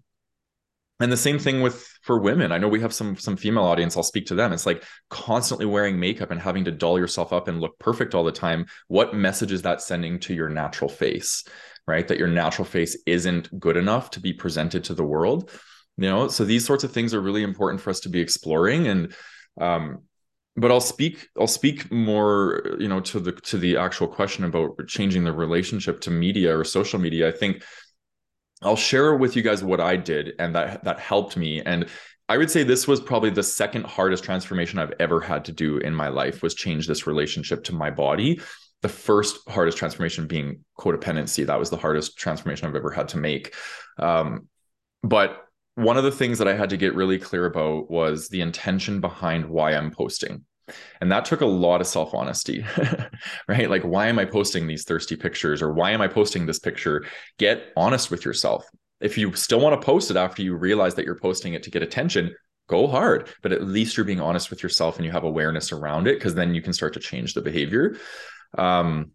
B: and the same thing with for women i know we have some some female audience i'll speak to them it's like constantly wearing makeup and having to doll yourself up and look perfect all the time what message is that sending to your natural face right? That your natural face isn't good enough to be presented to the world. You know, so these sorts of things are really important for us to be exploring. And um, but I'll speak I'll speak more, you know, to the to the actual question about changing the relationship to media or social media. I think I'll share with you guys what I did and that that helped me. And I would say this was probably the second hardest transformation I've ever had to do in my life was change this relationship to my body the first hardest transformation being codependency. That was the hardest transformation I've ever had to make. Um, but one of the things that I had to get really clear about was the intention behind why I'm posting. And that took a lot of self honesty, *laughs* right? Like, why am I posting these thirsty pictures or why am I posting this picture? Get honest with yourself. If you still want to post it after you realize that you're posting it to get attention, go hard. But at least you're being honest with yourself and you have awareness around it because then you can start to change the behavior. Um,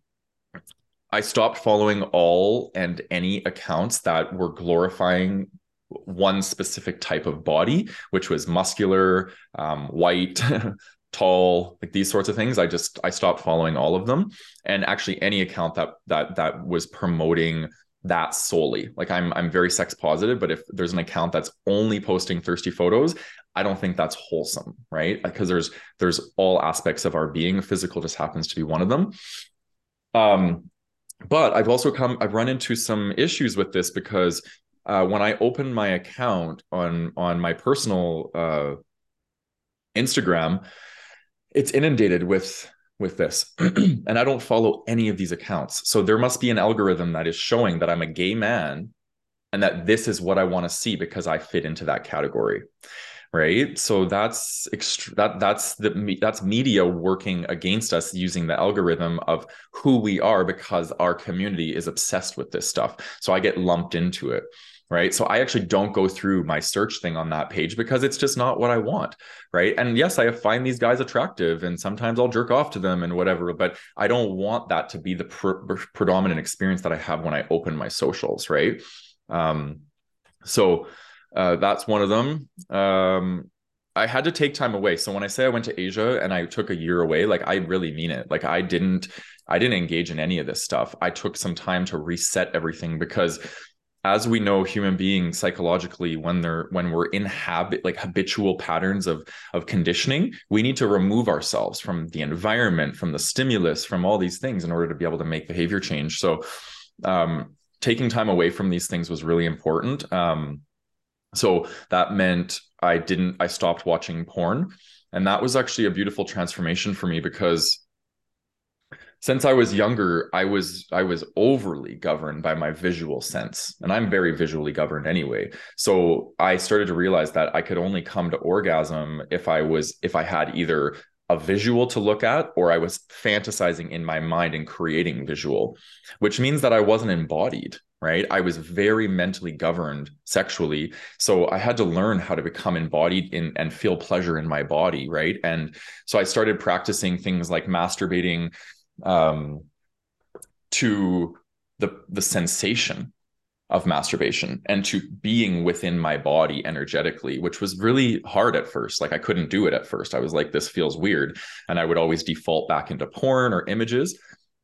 B: I stopped following all and any accounts that were glorifying one specific type of body, which was muscular, um, white, *laughs* tall, like these sorts of things. I just I stopped following all of them, and actually any account that that that was promoting that solely. Like I'm I'm very sex positive, but if there's an account that's only posting thirsty photos, I don't think that's wholesome, right? Because there's there's all aspects of our being. Physical just happens to be one of them. Um, but I've also come I've run into some issues with this because uh, when I open my account on on my personal uh, Instagram, it's inundated with with this. *clears throat* And i don't follow any of these accounts. So there must be an algorithm that is showing that i'm a gay man and that this is what i want to see because i fit into that category right? So that's ext- that that's the that's media working against us using the algorithm of who we are because our community is obsessed with this stuff. So i get lumped into it right so i actually don't go through my search thing on that page because it's just not what i want right and yes i find these guys attractive and sometimes i'll jerk off to them and whatever but i don't want that to be the pr- predominant experience that i have when i open my socials right um so uh, that's one of them um I had to take time away. So when I say I went to Asia and I took a year away, like I really mean it. Like I didn't I didn't engage in any of this stuff. I took some time to reset everything because as we know human beings psychologically when they're when we're in habit like habitual patterns of of conditioning we need to remove ourselves from the environment from the stimulus from all these things in order to be able to make behavior change. So um, taking time away from these things was really important. Um, so that meant i didn't i stopped watching porn. And that was actually a beautiful transformation for me because since I was younger, I was I was overly governed by my visual sense, and I'm very visually governed anyway. So I started to realize that I could only come to orgasm if I was if I had either a visual to look at or I was fantasizing in my mind and creating visual, which means that I wasn't embodied, right? I was very mentally governed sexually. So I had to learn how to become embodied in and feel pleasure in my body, right? And so I started practicing things like masturbating um, to the the sensation of masturbation and to being within my body energetically which was really hard at first. Like i couldn't do it at first. I was like this feels weird. And i would always default back into porn or images.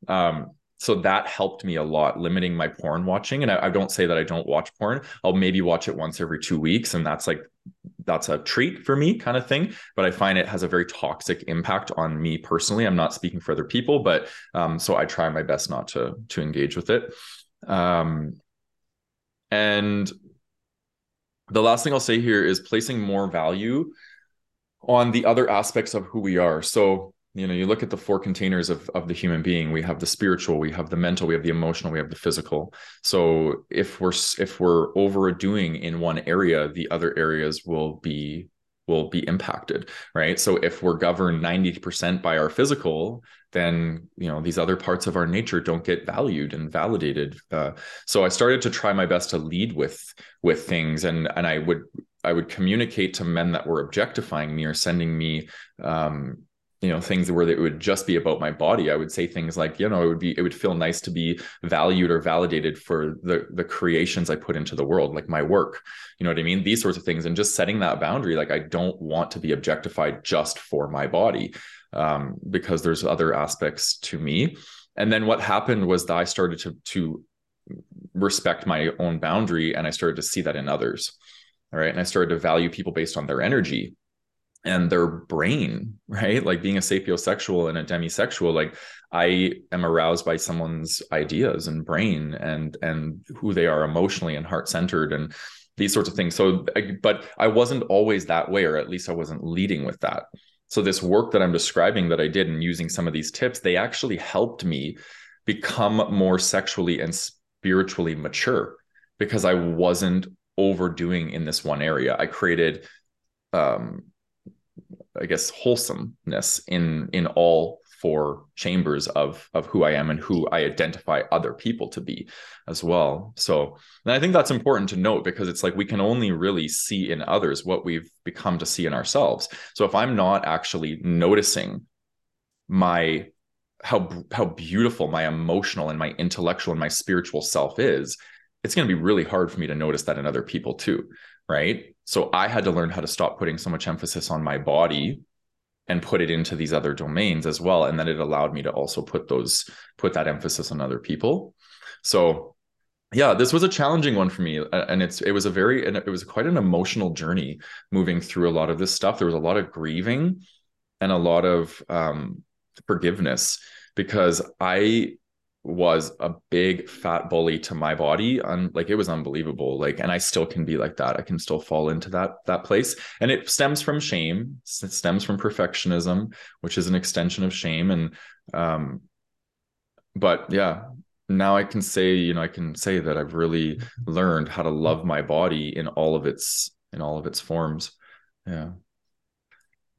B: Um, so that helped me a lot limiting my porn watching. And I, I, don't say that i don't watch porn. I'll maybe watch it once every two weeks. And that's like that's a treat for me kind of thing but i find it has a very toxic impact on me personally. I'm not speaking for other people but um, so i try my best not to to engage with it. Um, and the last thing i'll say here is placing more value on the other aspects of who we are. So you know you look at the four containers of of the human being we have the spiritual we have the mental we have the emotional we have the physical. So if we're if we're overdoing in one area the other areas will be will be impacted right? So if we're governed 90% by our physical then you know these other parts of our nature don't get valued and validated. Uh, so i started to try my best to lead with with things and and i would i would communicate to men that were objectifying me or sending me um, you know things where it would just be about my body i would say things like you know it would be it would feel nice to be valued or validated for the the creations i put into the world like my work you know what i mean? These sorts of things and just setting that boundary like i don't want to be objectified just for my body um, because there's other aspects to me. And then what happened was that i started to to respect my own boundary and i started to see that in others all right? And i started to value people based on their energy and their brain, right? Like being a sapiosexual and a demisexual, like I am aroused by someone's ideas and brain and and who they are emotionally and heart centered and these sorts of things. So, but I wasn't always that way, or at least I wasn't leading with that. So, this work that I'm describing that I did and using some of these tips, they actually helped me become more sexually and spiritually mature because I wasn't overdoing in this one area. I created um, I guess wholesomeness in in all four chambers of of who I am and who I identify other people to be as well. So, and I think that's important to note because it's like we can only really see in others what we've become to see in ourselves. So if I'm not actually noticing my how how beautiful my emotional and my intellectual and my spiritual self is, it's going to be really hard for me to notice that in other people too, right? So I had to learn how to stop putting so much emphasis on my body and put it into these other domains as well. And then it allowed me to also put those, put that emphasis on other people. So yeah, this was a challenging one for me. And it's, it was a very, it was quite an emotional journey moving through a lot of this stuff. There was a lot of grieving and a lot of um, forgiveness because I was a big fat bully to my body and like it was unbelievable like and i still can be like that. I can still fall into that that place. And it stems from shame it stems from perfectionism which is an extension of shame. And um but yeah now i can say you know i can say that i've really learned how to love my body in all of its in all of its forms. Yeah.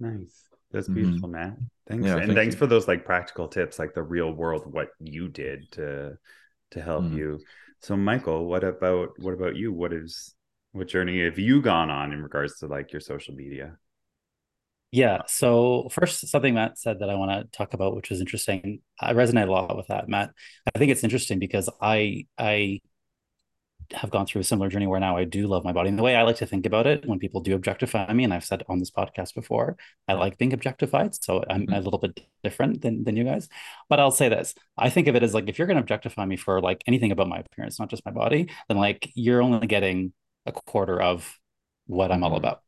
A: Nice. That's mm-hmm. beautiful mm-hmm. matt Thanks. Yeah, and thank thanks you. for those like practical tips, like the real world, what you did to to help mm. you. So Michael, what about what about you? What is what journey have you gone on in regards to like your social media?
C: Yeah. So first, something Matt said that I want to talk about, which is interesting. I resonate a lot with that, Matt. I think it's interesting because I I have gone through a similar journey where now I do love my body. And the way I like to think about it, when people do objectify me, and I've said on this podcast before, I like being objectified. So I'm mm-hmm. a little bit different than, than you guys. But I'll say this I think of it as like if you're going to objectify me for like anything about my appearance, not just my body, then like you're only getting a quarter of what I'm all mm-hmm. about.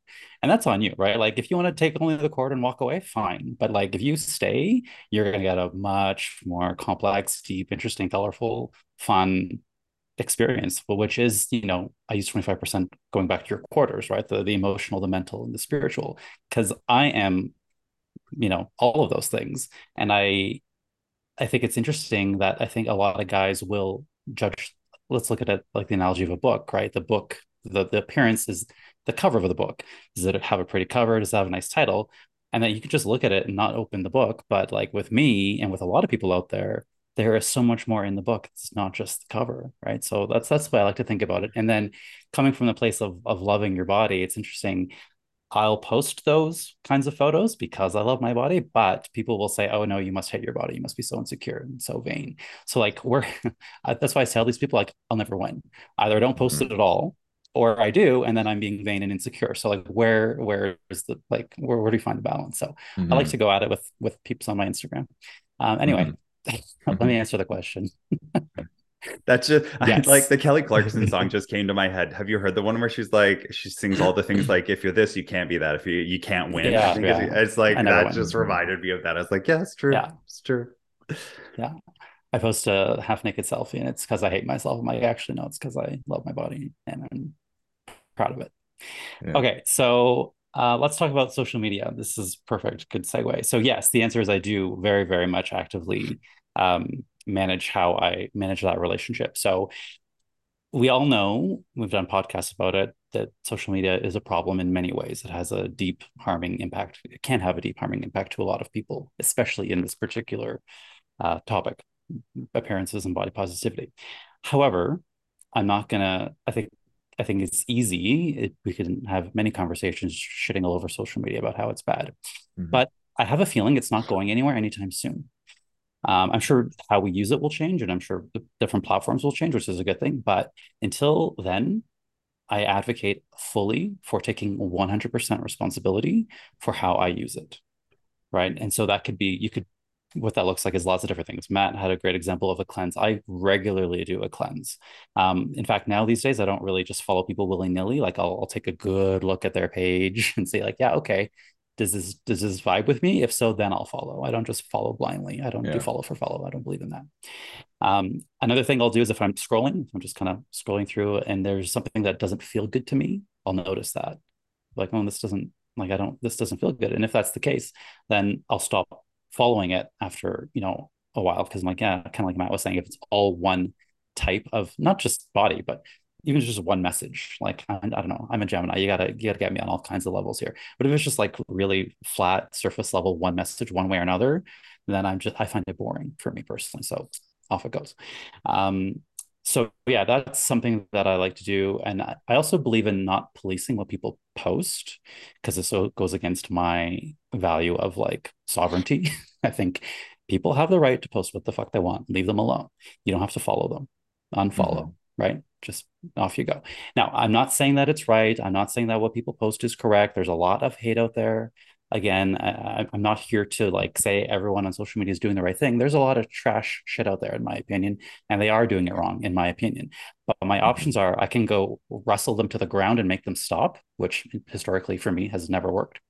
C: And that's on you, right? Like if you want to take only the quarter and walk away, fine. But like if you stay, you're going to get a much more complex, deep, interesting, colorful, fun experience, which is, you know, I use 25% going back to your quarters, right? The the emotional, the mental, and the spiritual. Because I am, you know, all of those things. And I I think it's interesting that I think a lot of guys will judge. Let's look at it like the analogy of a book, right? The book, the, the appearance is the cover of the book. Does it have a pretty cover? Does it have a nice title? And then you can just look at it and not open the book. But like with me and with a lot of people out there, there is so much more in the book. It's not just the cover, right? So that's that's the way I like to think about it. And then coming from the place of of loving your body, it's interesting. I'll post those kinds of photos because I love my body, but people will say, "Oh no, you must hate your body. You must be so insecure and so vain." So like *laughs* we're that's why I tell these people like I'll never win. Either I don't post mm-hmm. it at all, or I do, and then I'm being vain and insecure. So like where where is the like where where do you find the balance? So mm-hmm. I like mm-hmm. to go at it with with peeps on my Instagram. Um, anyway, mm-hmm. Let me mm-hmm. answer the question. *laughs*
A: That's just yes. I, like the Kelly Clarkson song *laughs* just came to my head. Have you heard the one where she's like she sings all the things like if you're this you can't be that if you you can't win. Yeah, yeah. It's, like that win. just reminded me of that. I was like, yeah, it's true. Yeah, it's true.
C: Yeah. I post a half naked selfie and it's because I hate myself. I'm like, actually, no, it's because I love my body and I'm proud of it. Yeah. Okay, so uh, let's talk about social media. This is perfect. Good segue. So yes, the answer is I do very, very much actively um, manage how I manage that relationship. So we all know we've done podcasts about it. that social media is a problem in many ways. It has a deep harming impact. It can have a deep harming impact to a lot of people, especially in this particular uh, topic, appearances and body positivity. However, I'm not gonna. I think I think it's easy. It, we can have many conversations shitting all over social media about how it's bad, mm-hmm. but I have a feeling it's not going anywhere anytime soon. Um, I'm sure how we use it will change, and I'm sure the different platforms will change, which is a good thing. But until then, I advocate fully for taking 100% responsibility for how I use it. Right. And so that could be, you could, what that looks like is lots of different things. Matt had a great example of a cleanse. I regularly do a cleanse. Um, in fact, now these days, I don't really just follow people willy nilly. Like I'll, I'll take a good look at their page *laughs* and say, like, yeah, okay, does this does this vibe with me if so then i'll follow i don't just follow blindly i don't yeah. do follow for follow i don't believe in that um, another thing i'll do is if i'm scrolling i'm just kind of scrolling through and there's something that doesn't feel good to me i'll notice that like oh this doesn't like i don't this doesn't feel good and if that's the case then i'll stop following it after you know a while because i'm like yeah kind of like matt was saying if it's all one type of not just body but even just one message like I, I, don't know i'm a gemini you gotta you gotta get me on all kinds of levels here. But if it's just like really flat surface level one message one way or another then i'm just i find it boring for me personally so off it goes. Um so yeah that's something that i like to do and i also believe in not policing what people post because this goes against my value of like sovereignty *laughs* i think people have the right to post what the fuck they want leave them alone you don't have to follow them unfollow mm-hmm right? Just off you go. Now, I'm not saying that it's right. I'm not saying that what people post is correct. There's a lot of hate out there. Again, I, am not here to like say everyone on social media is doing the right thing. There's a lot of trash shit out there, in my opinion, and they are doing it wrong, in my opinion. But my mm-hmm. options are I can go wrestle them to the ground and make them stop, which historically for me has never worked,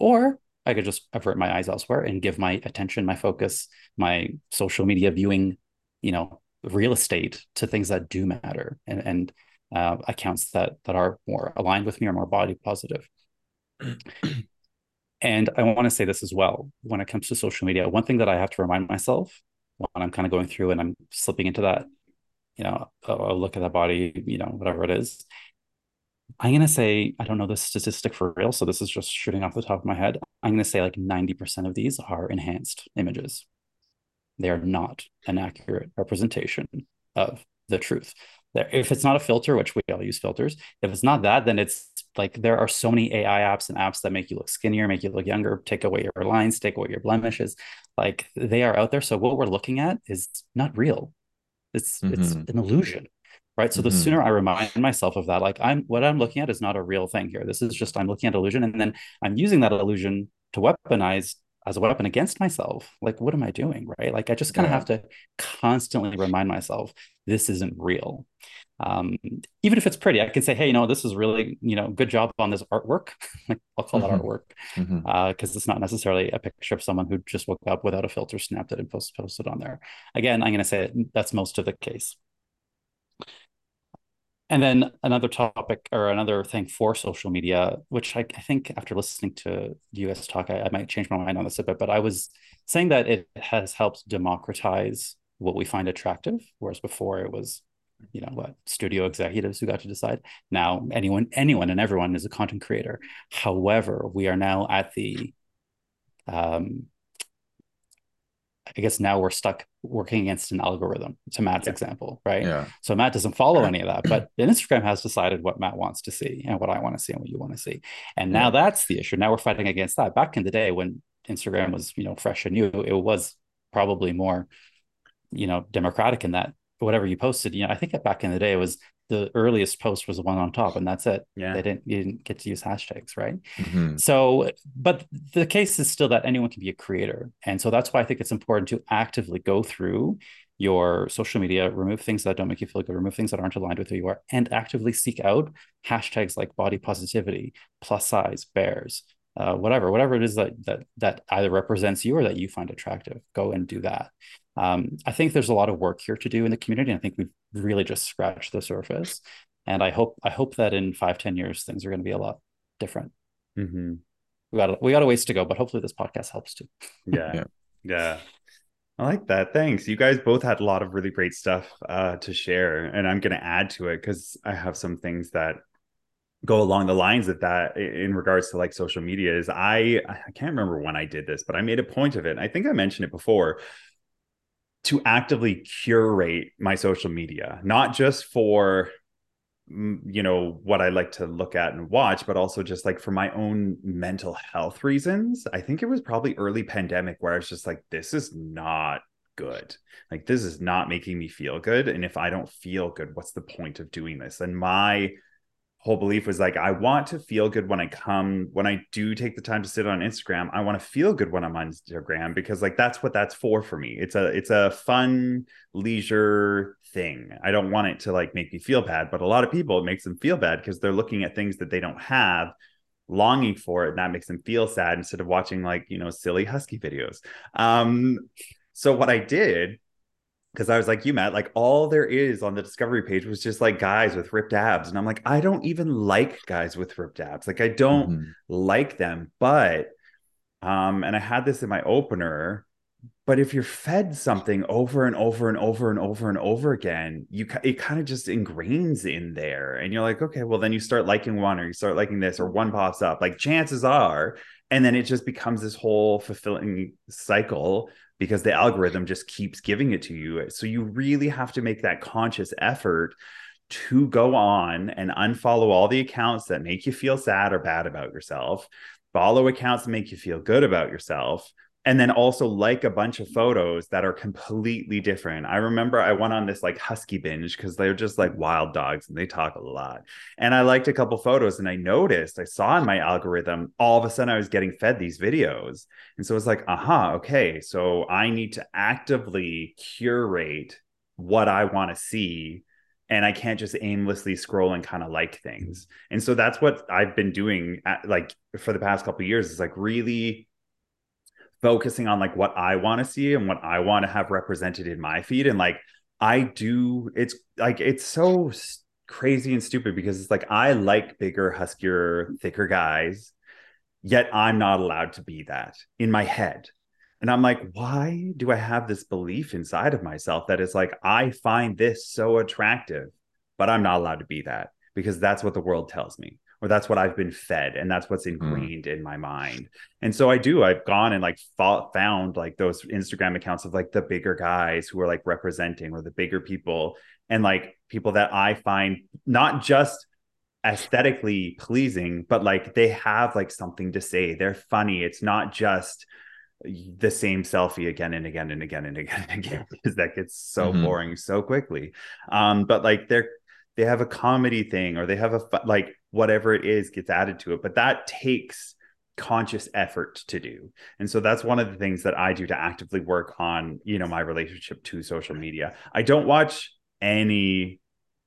C: or I could just avert my eyes elsewhere and give my attention, my focus, my social media viewing, you know, real estate to things that do matter and, and uh, accounts that that are more aligned with me or more body positive. *clears throat* *clears throat* and I want to say this as well when it comes to social media. One thing that I have to remind myself when I'm kind of going through and I'm slipping into that, you know, a look at that body, you know, whatever it is. I'm going to say, I don't know the statistic for real. So this is just shooting off the top of my head. I'm going to say like 90% of these are enhanced images they are not an accurate representation of the truth. If it's not a filter, which we all use filters, if it's not that, then it's like there are so many AI apps and apps that make you look skinnier, make you look younger, take away your lines, take away your blemishes. Like they are out there. So what we're looking at is not real. It's mm-hmm. it's an illusion. Right. So mm-hmm. the sooner I remind myself of that, like I'm what I'm looking at is not a real thing here. This is just I'm looking at illusion. And then I'm using that illusion to weaponize as a weapon against myself like what am i doing right like i just kind of yeah. have to constantly remind myself this isn't real um, even if it's pretty i can say hey you know this is really you know good job on this artwork *laughs* like i'll call mm-hmm. that artwork because mm-hmm. uh, it's not necessarily a picture of someone who just woke up without a filter snapped it and post, posted on there again i'm going to say that's most of the case and then another topic or another thing for social media, which I, I think after listening to guys talk, I, I, might change my mind on this a bit, but I was saying that it has helped democratize what we find attractive, whereas before it was, you know, what studio executives who got to decide. Now anyone, anyone and everyone is a content creator. However, we are now at the um, I guess now we're stuck working against an algorithm to Matt's yeah. example, right? Yeah. So Matt doesn't follow any of that, but Instagram has decided what Matt wants to see and what I want to see and what you want to see. And now yeah. that's the issue. Now we're fighting against that. Back in the day when Instagram was, you know, fresh and new, it was probably more, you know, democratic in that whatever you posted, you know, I think back in the day it was the earliest post was the one on top and that's it. Yeah. They didn't you didn't get to use hashtags right? Mm-hmm. so but the case is still that anyone can be a creator. And so that's why i think it's important to actively go through your social media remove things that don't make you feel good remove things that aren't aligned with who you are and actively seek out hashtags like body positivity plus size bears uh, whatever whatever it is that that that either represents you or that you find attractive. Go and do that um, I think there's a lot of work here to do in the community. I think we've really just scratched the surface, and I hope I hope that in five ten years things are going to be a lot different. Mm-hmm. We got we got a ways to go, but hopefully this podcast helps too. *laughs*
A: yeah. yeah, yeah. I like that. Thanks. You guys both had a lot of really great stuff uh, to share, and I'm going to add to it because I have some things that go along the lines of that in regards to like social media is I I can't remember when I did this, but I made a point of it. I think I mentioned it before to actively curate my social media, not just for mm, you know what I like to look at and watch, but also just like for my own mental health reasons. I think it was probably early pandemic where I was just like, this is not good. Like this is not making me feel good. And if I don't feel good, what's the point of doing this? And my whole belief was like i want to feel good when i come when i do take the time to sit on instagram i want to feel good when i'm on instagram because like that's what that's for for me. It's a it's a fun leisure thing. I don't want it to like make me feel bad but a lot of people it makes them feel bad because they're looking at things that they don't have longing for it and that makes them feel sad instead of watching like you know silly husky videos. Um so what i did because I was like, you Matt, like all there is on the discovery page was just like guys with ripped abs. And I'm like, I don't even like guys with ripped abs. Like I don't mm-hmm. like them. But um, and I had this in my opener, but if you're fed something over and over and over and over and over again, you it kind of just ingrains in there. And you're like, okay, well, then you start liking one or you start liking this, or one pops up. Like chances are, and then it just becomes this whole fulfilling cycle because the algorithm just keeps giving it to you. So you really have to make that conscious effort to go on and unfollow all the accounts that make you feel sad or bad about yourself, follow accounts that make you feel good about yourself, and then also like a bunch of photos that are completely different. I remember I went on this like husky binge because they're just like wild dogs and they talk a lot. And I liked a couple photos and I noticed, I saw in my algorithm, all of a sudden I was getting fed these videos. And so it's like, aha, okay. So I need to actively curate what I want to see and I can't just aimlessly scroll and kind of like things. And so that's what I've been doing at, like for the past couple years is like really focusing on like what I want to see and what I want to have represented in my feed. And like, I do, it's like, it's so crazy and stupid because it's like, I like bigger, huskier, thicker guys, yet I'm not allowed to be that in my head. And I'm like, why do I have this belief inside of myself that is like, I find this so attractive, but I'm not allowed to be that because that's what the world tells me or that's what I've been fed and that's what's hmm. ingrained mm. in my mind. And so I do, I've gone and like fought, found like those Instagram accounts of like the bigger guys who are like representing or the bigger people and like people that I find not just aesthetically pleasing, but like they have like something to say. They're funny. It's not just the same selfie again and again and again and again and again *laughs* because that gets so mm-hmm. boring so quickly. Um, but like they're they have a comedy thing or they have a like whatever it is gets added to it but that takes conscious effort to do. And so that's one of the things that i do to actively work on you know my relationship to social media. I don't watch any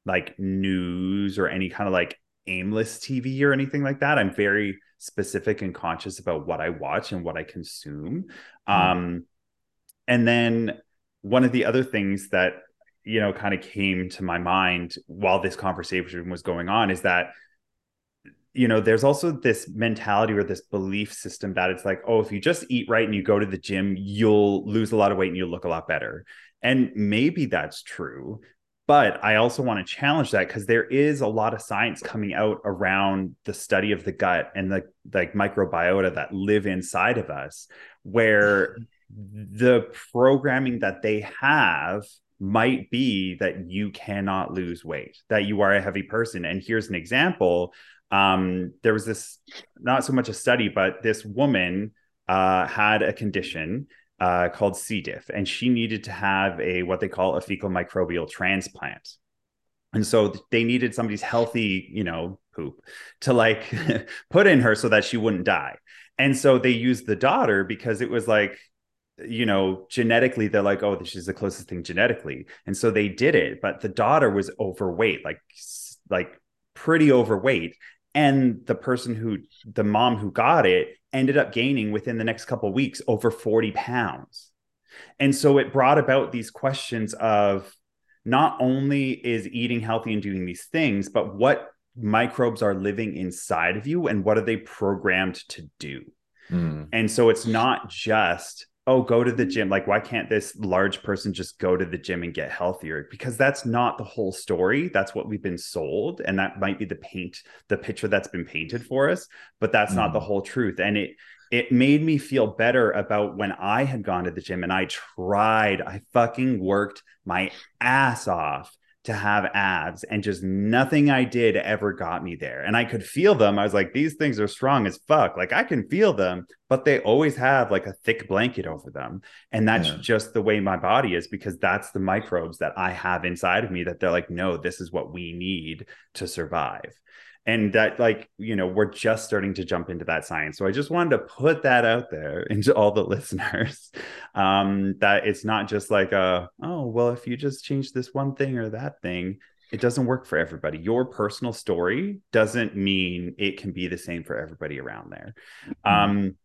A: like news or any kind of like aimless tv or anything like that. I'm very specific and conscious about what i watch and what i consume. Mm. um and then one of the other things that you know kind of came to my mind while this conversation was going on is that you know there's also this mentality or this belief system that it's like oh if you just eat right and you go to the gym you'll lose a lot of weight and you'll look a lot better. And maybe that's true but i also want to challenge that because there is a lot of science coming out around the study of the gut and the like microbiota that live inside of us where *laughs* the programming that they have might be that you cannot lose weight, that you are a heavy person. And here's an example. Um, there was this, not so much a study, but this woman uh, had a condition uh, called C. diff, and she needed to have a what they call a fecal microbial transplant. And so they needed somebody's healthy, you know, poop to like *laughs* put in her so that she wouldn't die. And so they used the daughter because it was like you know, genetically, they're like, oh, this is the closest thing genetically. And so they did it. But the daughter was overweight, like, like pretty overweight. And the person who, the mom who got it, ended up gaining within the next couple weeks over 40 pounds. And so it brought about these questions of not only is eating healthy and doing these things, but what microbes are living inside of you and what are they programmed to do? Mm. And so it's not just oh, go to the gym. Like, why can't this large person just go to the gym and get healthier? Because that's not the whole story. That's what we've been sold. And that might be the paint, the picture that's been painted for us, but that's mm. not the mm. whole truth. And it, it made me feel better about when I had gone to the gym and I tried, I fucking worked my ass off to have abs and just nothing I did ever got me there. And I could feel them. I was like, these things are strong as fuck. Like I can feel them, but they always have like a thick blanket over them. And that's yeah. just the way my body is because that's the microbes that I have inside of me that they're like, no, this is what we need to survive and that like you know we're just starting to jump into that science. So i just wanted to put that out there *laughs* into all the listeners um that it's not just like a oh well if you just change this one thing or that thing it doesn't work for everybody. Your personal story doesn't mean it can be the same for everybody around there. Mm-hmm. um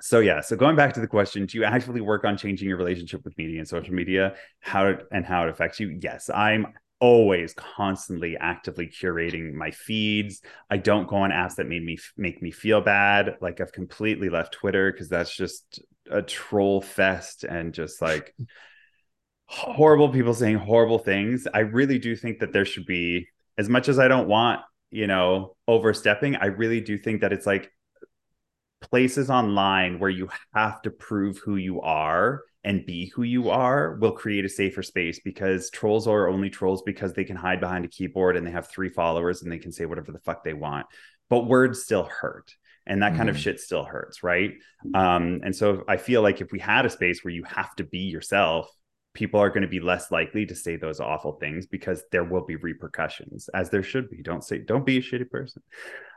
A: so yeah so going back to the question do you actually work on changing your relationship with media and social media? How it, and how it affects you? Yes i'm always constantly actively curating my feeds. I don't go on apps that made me make me feel bad. Like I've completely left Twitter because that's just a troll fest and just like horrible people saying horrible things. I really do think that there should be as much as I don't want, you know, overstepping, I really do think that it's like places online where you have to prove who you are and be who you are will create a safer space because trolls are only trolls because they can hide behind a keyboard and they have three followers and they can say whatever the fuck they want. But words still hurt and that kind mm. of shit still hurts, right? Um, and so I feel like if we had a space where you have to be yourself people are going to be less likely to say those awful things because there will be repercussions as there should be. Don't say don't be a shitty person.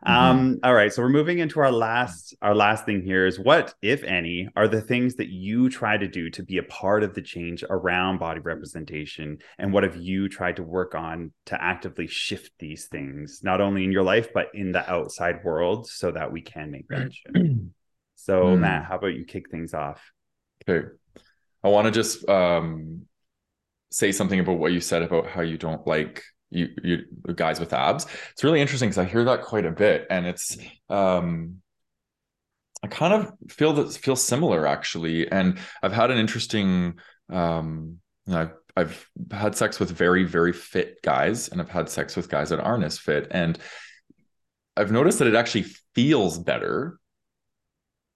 A: Mm-hmm. um all right so we're moving into our last our last thing here is what if any are the things that you try to do to be a part of the change around body representation? And what have you tried to work on to actively shift these things not only in your life but in the outside world so that we can make *clears throat* that shift so mm. matt how about you kick things off?
B: Okay I want to just um, say something about what you said about how you don't like you, you guys with abs. It's really interesting because I hear that quite a bit, and it's um, I kind of feel that feel similar actually. And I've had an interesting um, I've I've had sex with very very fit guys, and I've had sex with guys that aren't as fit, and I've noticed that it actually feels better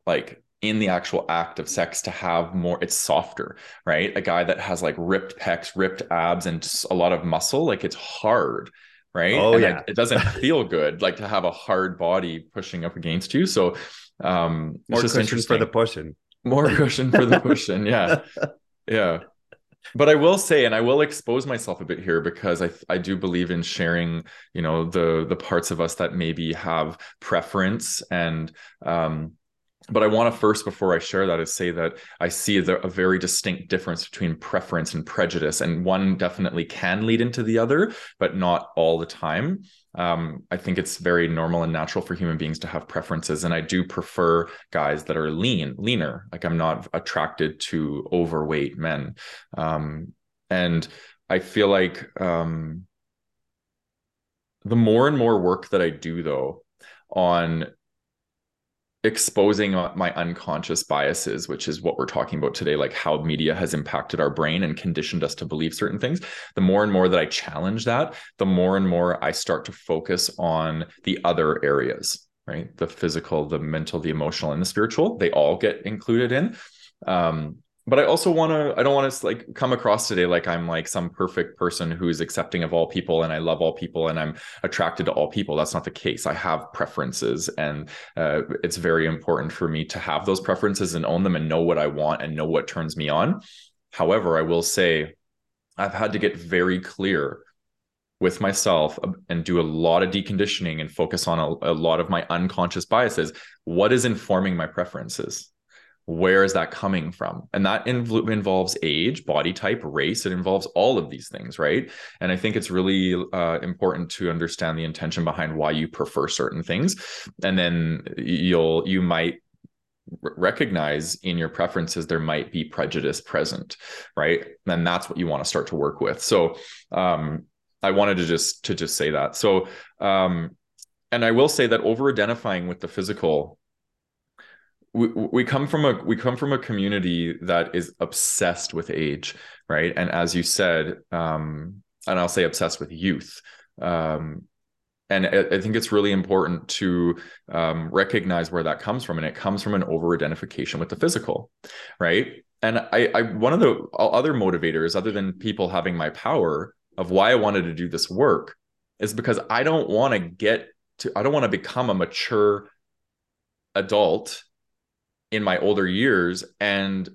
B: like in the actual act of sex to have more it's softer right? A guy that has like ripped pecs ripped abs and a lot of muscle like it's hard right?
A: Oh
B: and
A: yeah.
B: it, it doesn't *laughs* feel good like to have a hard body pushing up against you. So um
A: more just cushion for the pushing.
B: More cushion for the *laughs* pushing yeah. Yeah. But I will say, and I will expose myself a bit here because I I do believe in sharing, you know, the the parts of us that maybe have preference and um, but I want to first, before I share that, is say that I see the, a very distinct difference between preference and prejudice, and one definitely can lead into the other, but not all the time. Um, I think it's very normal and natural for human beings to have preferences, and I do prefer guys that are lean, leaner. Like I'm not attracted to overweight men, um, and I feel like um, the more and more work that I do, though, on exposing my unconscious biases which is what we're talking about today like how media has impacted our brain and conditioned us to believe certain things. The more and more that i challenge that the more and more i start to focus on the other areas right? The physical the mental the emotional and the spiritual they all get included in. Um, but I also want to I don't want to like come across today like I'm like some perfect person who's accepting of all people and I love all people and I'm attracted to all people. That's not the case. I have preferences and uh, it's very important for me to have those preferences and own them and know what I want and know what turns me on. However, I will say I've had to get very clear with myself and do a lot of deconditioning and focus on a, a lot of my unconscious biases. What is informing my preferences? Where is that coming from? And that inv- involves age body type race. It involves all of these things right? And i think it's really uh, important to understand the intention behind why you prefer certain things. And then you'll you might recognize in your preferences there might be prejudice present right? And that's what you want to start to work with. So um i wanted to just to just say that. So um and i will say that over identifying with the physical we, we come from a we come from a community that is obsessed with age right? And as you said um and i'll say obsessed with youth um and I, think it's really important to um, recognize where that comes from and it comes from an over identification with the physical right? And I, I one of the other motivators other than people having my power of why i wanted to do this work is because i don't want to get to i don't want to become a mature adult in my older years and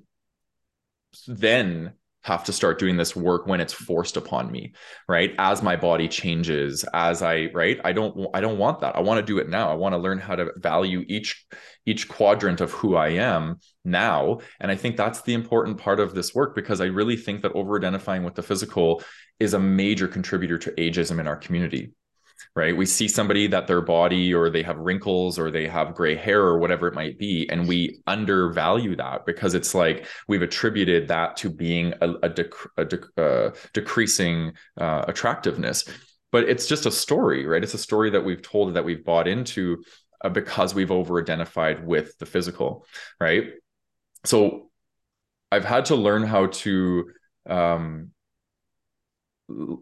B: then have to start doing this work when it's forced upon me right? As my body changes as i right? I don't i don't want that. I want to do it now. I want to learn how to value each each quadrant of who i am now. And i think that's the important part of this work because i really think that over identifying with the physical is a major contributor to ageism in our community right? We see somebody that their body or they have wrinkles or they have gray hair or whatever it might be, and we undervalue that because it's like we've attributed that to being a, a, dec- a dec- uh, decreasing uh, attractiveness. But it's just a story, right? It's a story that we've told that we've bought into uh, because we've over identified with the physical, right? So I've had to learn how to um,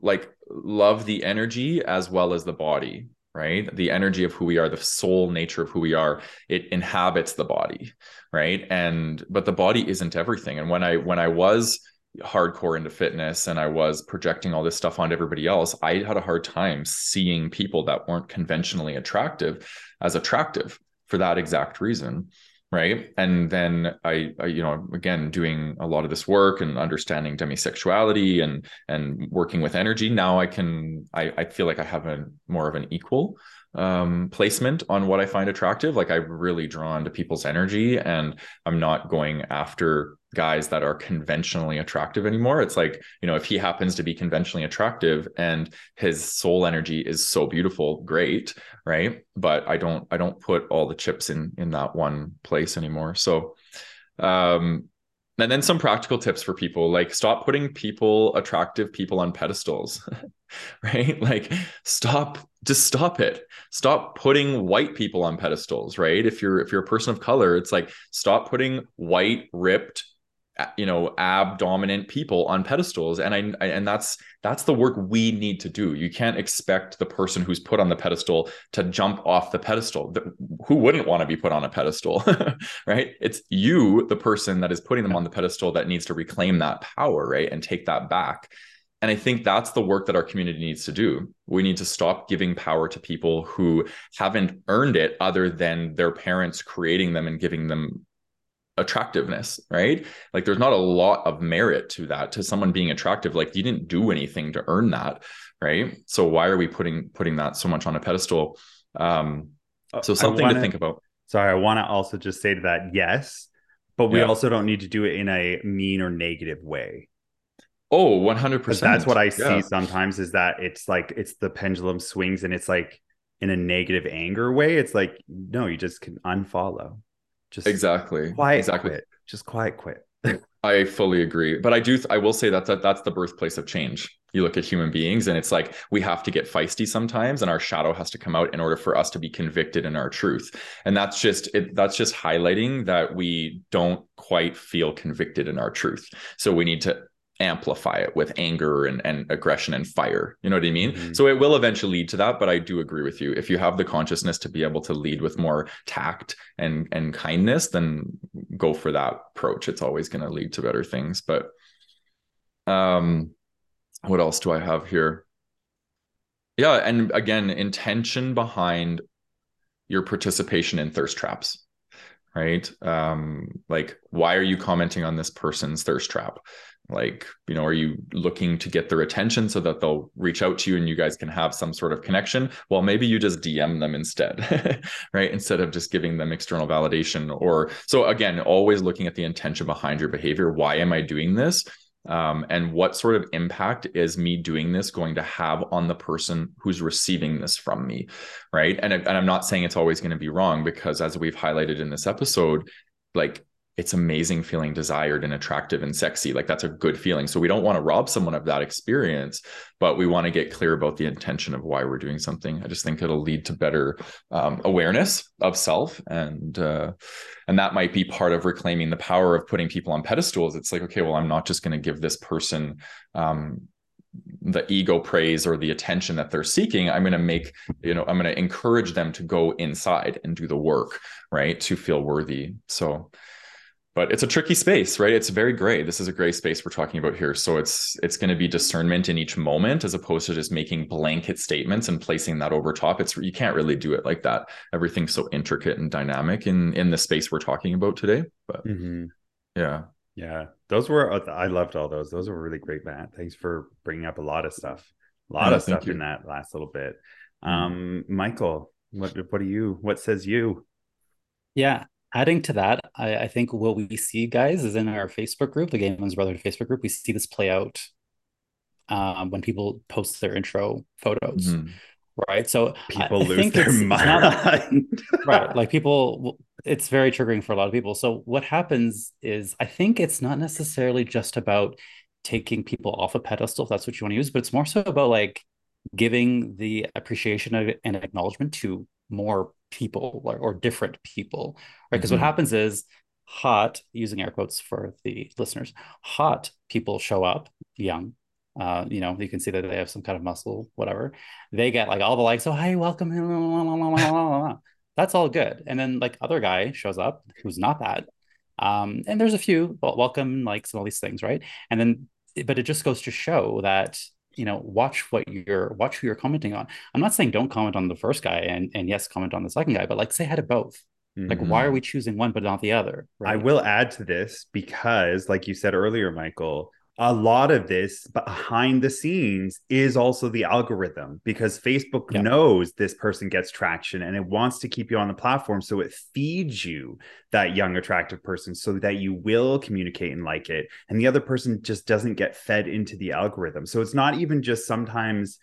B: like love the energy as well as the body right? The energy of who we are the soul nature of who we are it inhabits the body right? And but the body isn't everything. And when i when i was hardcore into fitness and i was projecting all this stuff onto everybody else i had a hard time seeing people that weren't conventionally attractive as attractive for that exact reason right? And then I, I, you know again doing a lot of this work and understanding demisexuality and and working with energy now i can i, I feel like i have a more of an equal um, placement on what i find attractive like i'm really drawn to people's energy and i'm not going after guys that are conventionally attractive anymore. It's like, you know, if he happens to be conventionally attractive and his soul energy is so beautiful, great, right? But I don't I don't put all the chips in in that one place anymore. So um and then some practical tips for people like stop putting people attractive people on pedestals *laughs* right? Like stop just stop it. Stop putting white people on pedestals right? If you're if you're a person of color it's like stop putting white ripped you know ab dominant people on pedestals. And I, and that's that's the work we need to do. You can't expect the person who's put on the pedestal to jump off the pedestal. Who wouldn't want to be put on a pedestal *laughs* right? It's you the person that is putting them on the pedestal that needs to reclaim that power right and take that back. And I think that's the work that our community needs to do. We need to stop giving power to people who haven't earned it other than their parents creating them and giving them attractiveness, right? Like there's not a lot of merit to that to someone being attractive. Like you didn't do anything to earn that, right? So why are we putting putting that so much on a pedestal? Um, uh, so something wanna, to think about.
A: Sorry, I want to also just say to that, yes, but we yeah. also don't need to do it in a mean or negative way.
B: Oh, 100%.
A: That's what I see yeah. sometimes is that it's like it's the pendulum swings and it's like in a negative anger way. It's like, no, you just can unfollow.
B: Just exactly.
A: Quiet
B: exactly.
A: quit. Just quiet quit. *laughs*
B: I fully agree. But I do I will say that, that that's the birthplace of change. You look at human beings and it's like we have to get feisty sometimes and our shadow has to come out in order for us to be convicted in our truth. And that's just it that's just highlighting that we don't quite feel convicted in our truth. So we need to amplify it with anger and, and aggression and fire. You know what I mean? Mm-hmm. So it will eventually lead to that. But I do agree with you. If you have the consciousness to be able to lead with more tact and and kindness, then go for that approach. It's always going to lead to better things. But um what else do I have here? Yeah, and again, intention behind your participation in thirst traps right um like why are you commenting on this person's thirst trap like you know are you looking to get their attention so that they'll reach out to you and you guys can have some sort of connection? Well maybe you just dm them instead *laughs* right? Instead of just giving them external validation or so again always looking at the intention behind your behavior. Why am i doing this? Um, and what sort of impact is me doing this going to have on the person who's receiving this from me right? And, and i'm not saying it's always going to be wrong because as we've highlighted in this episode like it's amazing feeling desired and attractive and sexy. Like that's a good feeling. So we don't want to rob someone of that experience, but we want to get clear about the intention of why we're doing something. I just think it'll lead to better um, awareness of self, and uh, and that might be part of reclaiming the power of putting people on pedestals. It's like, okay, well, I'm not just going to give this person um, the ego praise or the attention that they're seeking i'm going to make you know i'm going to encourage them to go inside and do the work right to feel worthy so but it's a tricky space right? It's very gray. This is a gray space we're talking about here. So it's it's going to be discernment in each moment as opposed to just making blanket statements and placing that over top. It's you can't really do it like that. Everything's so intricate and dynamic in in the space we're talking about today but mm-hmm. yeah.
A: Yeah. Those were uh, i loved all those. Those were really great matt. Thanks for bringing up a lot of stuff. A lot yeah, of stuff in that last little bit. Mm-hmm. um michael what what do you what says you?
C: Yeah adding to that, I, I, think what we see, guys, is in our Facebook group, the Gay Men's Brotherhood Facebook group, we see this play out um, when people post their intro photos. Mm-hmm. Right. So
A: people I, lose I their it's, mind.
C: It's *laughs* right. Like people, it's very triggering for a lot of people. So what happens is I think it's not necessarily just about taking people off a pedestal, if that's what you want to use, but it's more so about like giving the appreciation and acknowledgement to more people or, or different people, right? Because mm-hmm. what happens is hot, using air quotes for the listeners, hot people show up young. Uh, you know, you can see that they have some kind of muscle, whatever. They get like all the likes, oh, hi, welcome. That's all good. And then like other guy shows up who's not that. Um, and there's a few welcome likes and all these things, right? And then, but it just goes to show that you know watch what you're watch who you're commenting on i'm not saying don't comment on the first guy and and yes comment on the second guy but like say hi to both mm-hmm. like why are mm-hmm. we choosing one but not the other
A: right? i will add to this because like you said earlier michael a lot of this behind the scenes is also the algorithm because Facebook yeah. knows this person gets traction and it wants to keep you on the platform. So it feeds you that young, attractive person so that you will communicate and like it. And the other person just doesn't get fed into the algorithm. So it's not even just sometimes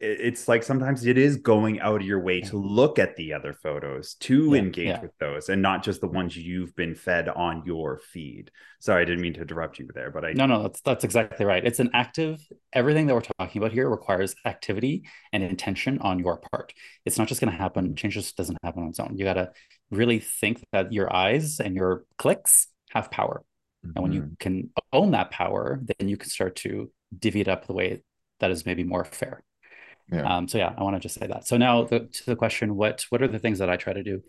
A: it's like sometimes it is going out of your way to look at the other photos to yeah, engage yeah. with those and not just the ones you've been fed on your feed sorry i didn't mean to interrupt you there but i
C: no no that's that's exactly right it's an active everything that we're talking about here requires activity and intention on your part it's not just going to happen change just doesn't happen on its own you got to really think that your eyes and your clicks have power mm-hmm. and when you mm-hmm. can own that power then you can start to divvy it up the way that is maybe more fair yeah. Um, so yeah, I want to just say that. So now the, to the question, what what are the things that I try to do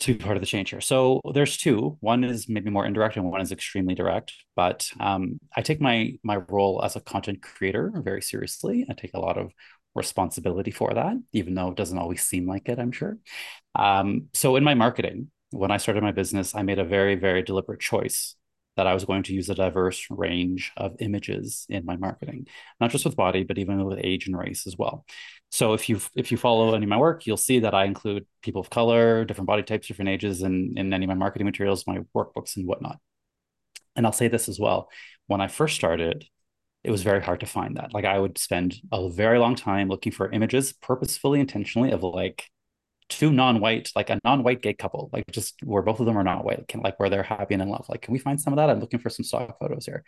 C: to be part of the change here? So there's two. One is maybe more indirect, and one is extremely direct. But um, I take my my role as a content creator very seriously. I take a lot of responsibility for that, even though it doesn't always seem like it. I'm sure. Um, so in my marketing, when I started my business, I made a very very deliberate choice that I was going to use a diverse range of images in my marketing, not just with body, but even with age and race as well. So if you if you follow any of my work, you'll see that I include people of color, different body types, different ages, in, in any of my marketing materials, my workbooks, and whatnot. And I'll say this as well: when I first started, it was very hard to find that. Like I would spend a very long time looking for images, purposefully, intentionally, of like two non-white, like a non-white gay couple, like just where both of them are not white, can like where they're happy and in love. Like, can we find some of that? I'm looking for some stock photos here.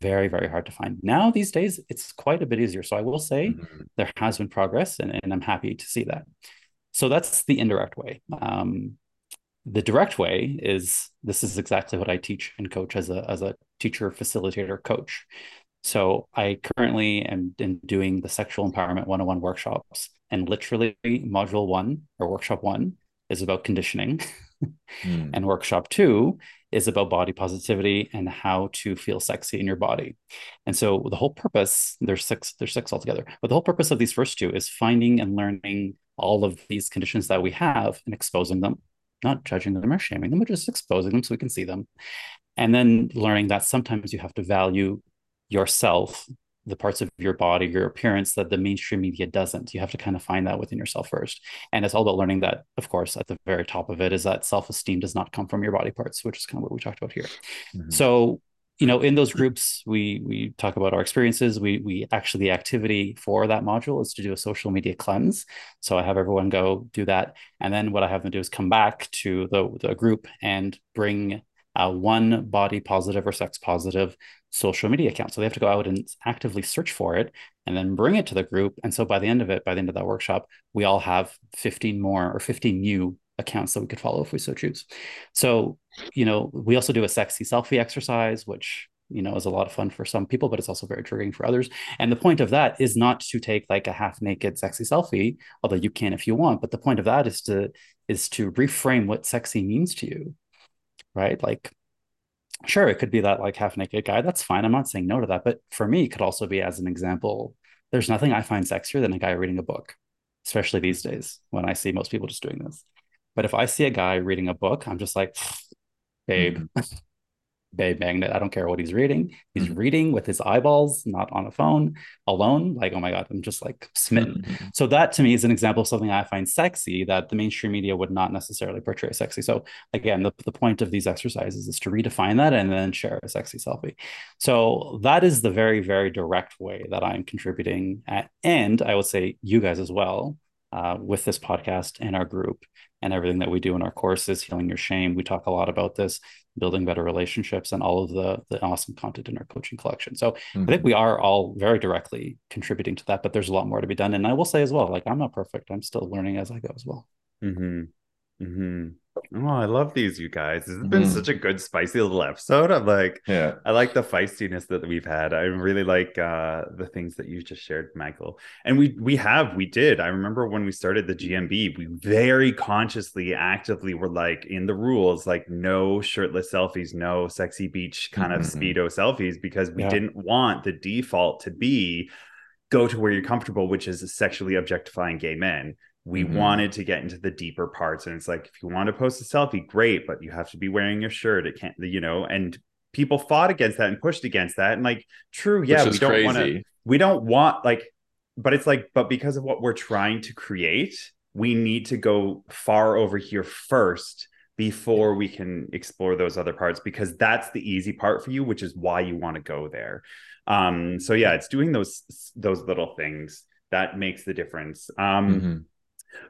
C: Very, very hard to find. Now these days, it's quite a bit easier. So I will say mm-hmm. there has been progress, and, and I'm happy to see that. So that's the indirect way. Um, the direct way is this is exactly what I teach and coach as a as a teacher, facilitator, coach. So I currently am, am doing the sexual empowerment 101 workshops and literally module one or workshop one is about conditioning. Mm. *laughs* and workshop two is about body positivity and how to feel sexy in your body. And so the whole purpose there's six there's six altogether but the whole purpose of these first two is finding and learning all of these conditions that we have and exposing them not judging them or shaming them but just exposing them so we can see them. And then learning that sometimes you have to value yourself the parts of your body, your appearance that the mainstream media doesn't. You have to kind of find that within yourself first. And it's all about learning that, of course, at the very top of it is that self esteem does not come from your body parts, which is kind of what we talked about here. Mm-hmm. So, you know, in those groups, we we talk about our experiences. We we actually the activity for that module is to do a social media cleanse. So I have everyone go do that, and then what I have them do is come back to the the group and bring uh, one body positive or sex positive social media account. So they have to go out and actively search for it and then bring it to the group. And so by the end of it, by the end of that workshop, we all have 15 more or 15 new accounts that we could follow if we so choose. So, you know, we also do a sexy selfie exercise, which you know is a lot of fun for some people but it's also very triggering for others and the point of that is not to take like a half naked sexy selfie although you can if you want but the point of that is to is to reframe what sexy means to you right like sure it could be that like half naked guy that's fine i'm not saying no to that but for me it could also be as an example there's nothing i find sexier than a guy reading a book especially these days when i see most people just doing this but if I see a guy reading a book, I'm just like, babe, mm-hmm. *laughs* babe magnet. I don't care what he's reading. He's mm-hmm. reading with his eyeballs, not on a phone alone. Like, oh my God, I'm just like smitten. Mm-hmm. So that to me is an example of something I find sexy that the mainstream media would not necessarily portray sexy. So again, the, the point of these exercises is to redefine that and then share a sexy selfie. So that is the very, very direct way that I'm contributing at, and I would say you guys as well uh, with this podcast and our group and everything that we do in our courses, Healing Your Shame. We talk a lot about this, building better relationships, and all of the, the awesome content in our coaching collection. So mm-hmm. I think we are all very directly contributing to that, but there's a lot more to be done. And I will say as well, like I'm not perfect. I'm still learning as I go as well.
A: Mm-hmm. Mm-hmm. Oh, I love these, you guys. This has been mm. such a good, spicy little episode. I'm like,
B: yeah,
A: I like the feistiness that we've had. I really like uh the things that you just shared, Michael. And we we have, we did. I remember when we started the GMB, we very consciously, actively were like in the rules, like no shirtless selfies, no sexy beach kind mm-hmm. of speedo selfies, because we yeah. didn't want the default to be go to where you're comfortable, which is sexually objectifying gay men we mm-hmm. wanted to get into the deeper parts. And it's like if you want to post a selfie great but you have to be wearing your shirt. It can't you know and people fought against that and pushed against that. And like true yeah we don't want to we don't want like but it's like but because of what we're trying to create we need to go far over here first before we can explore those other parts because that's the easy part for you which is why you want to go there. Um so yeah it's doing those those little things that makes the difference. Um mm-hmm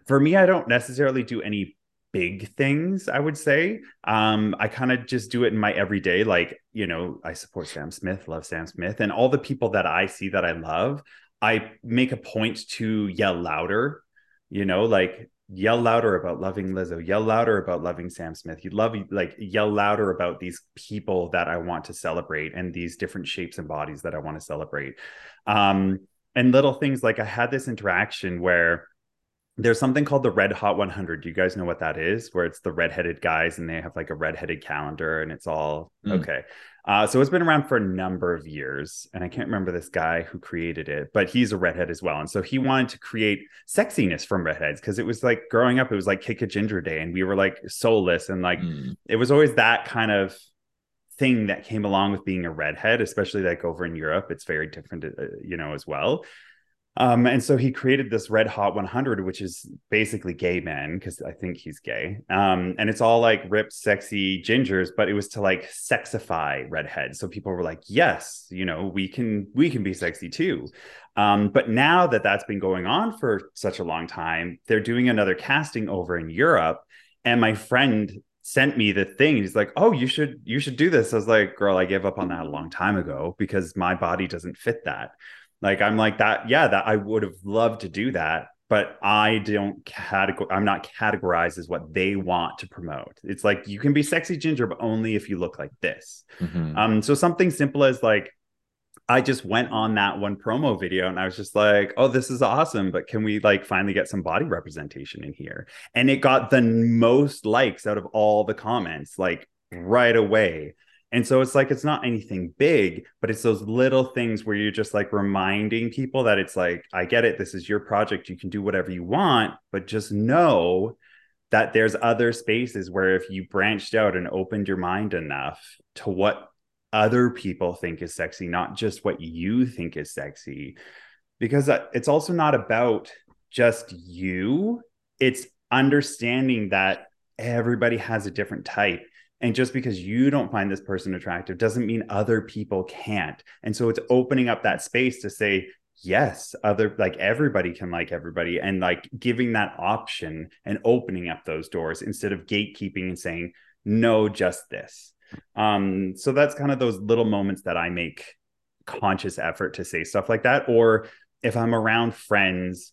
A: for me, I don't necessarily do any big things, I would say. Um, I kind of just do it in my everyday, like, you know, I support Sam Smith, love Sam Smith, and all the people that I see that I love, I make a point to yell louder, you know, like yell louder about loving Lizzo, yell louder about loving Sam Smith. You love like yell louder about these people that I want to celebrate and these different shapes and bodies that I want to celebrate. Um, and little things like I had this interaction where there's something called the Red Hot 100. Do you guys know what that is? Where it's the redheaded guys and they have like a redheaded calendar and it's all mm. okay. Uh, so it's been around for a number of years, and I can't remember this guy who created it, but he's a redhead as well. And so he wanted to create sexiness from redheads because it was like growing up, it was like kick a ginger day, and we were like soulless, and like mm. it was always that kind of thing that came along with being a redhead, especially like over in Europe. It's very different, uh, you know, as well. Um, and so he created this Red Hot 100, which is basically gay men because I think he's gay. Um, and it's all like ripped, sexy gingers, but it was to like sexify redheads. So people were like, "Yes, you know, we can we can be sexy too." Um, but now that that's been going on for such a long time, they're doing another casting over in Europe, and my friend sent me the thing he's like oh you should you should do this i was like girl i gave up on that a long time ago because my body doesn't fit that like I'm like that. Yeah, that I would have loved to do that, but I don't categorize. I'm not categorized as what they want to promote. It's like you can be sexy ginger, but only if you look like this. Mm-hmm. Um, so something simple as like I just went on that one promo video and I was just like, oh, this is awesome, but can we like finally get some body representation in here? And it got the most likes out of all the comments, like right away. And so it's like it's not anything big, but it's those little things where you're just like reminding people that it's like, I get it. This is your project. You can do whatever you want, but just know that there's other spaces where if you branched out and opened your mind enough to what other people think is sexy, not just what you think is sexy, because uh, it's also not about just you, it's understanding that everybody has a different type and just because you don't find this person attractive doesn't mean other people can't. And so it's opening up that space to say, yes, other like everybody can like everybody and like giving that option and opening up those doors instead of gatekeeping and saying, no, just this. Um, so that's kind of those little moments that I make conscious effort to say stuff like that. Or if I'm around friends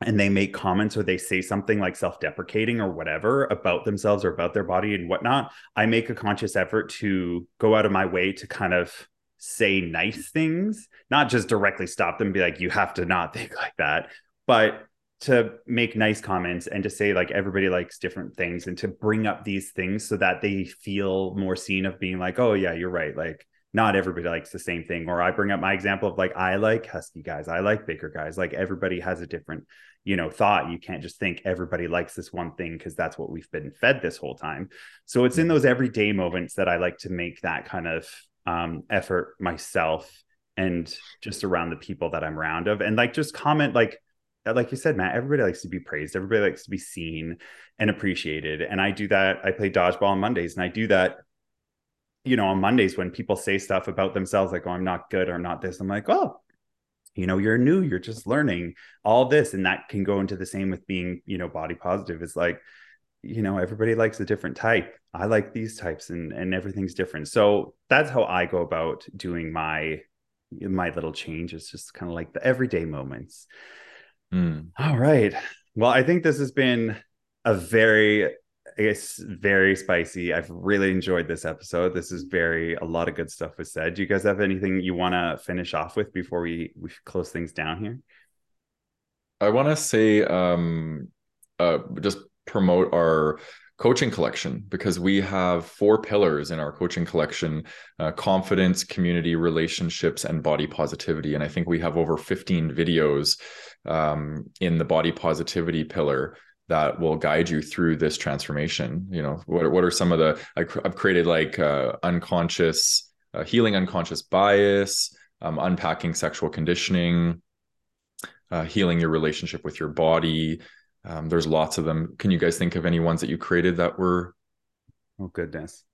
A: and they make comments or they say something like self-deprecating or whatever about themselves or about their body and whatnot, I make a conscious effort to go out of my way to kind of say nice things, not just directly stop them, be like, you have to not think like that, but to make nice comments and to say like everybody likes different things and to bring up these things so that they feel more seen of being like, oh yeah, you're right. Like not everybody likes the same thing. Or I bring up my example of like, I like husky guys, I like bigger guys. Like everybody has a different, you know, thought. You can't just think everybody likes this one thing because that's what we've been fed this whole time. So it's in mm-hmm. those everyday moments that I like to make that kind of um, effort myself and just around the people that I'm around of and like just comment like like you said Matt everybody likes to be praised everybody likes to be seen and appreciated and I do that I play dodgeball on Mondays and I do that you know on Mondays when people say stuff about themselves like oh I'm not good or I'm not this I'm like oh you know you're new you're just learning all this and that can go into the same with being you know body positive. It's like you know everybody likes a different type. I like these types and and everything's different. So that's how i go about doing my my little change. It's just kind of like the everyday moments. Mm. all right. Well i think this has been a very it's very spicy. I've really enjoyed this episode. This is very a lot of good stuff was said. Do you guys have anything you want to finish off with before we we close things down here?
B: I want to say um uh just promote our coaching collection because we have four pillars in our coaching collection uh, confidence community relationships and body positivity. And i think we have over 15 videos um, in the body positivity pillar that will guide you through this transformation you know what, what are some of the i've created like uh, unconscious uh, healing unconscious bias um, unpacking sexual conditioning uh, healing your relationship with your body um, there's lots of them. Can you guys think of any ones that you created that were?
A: Oh goodness,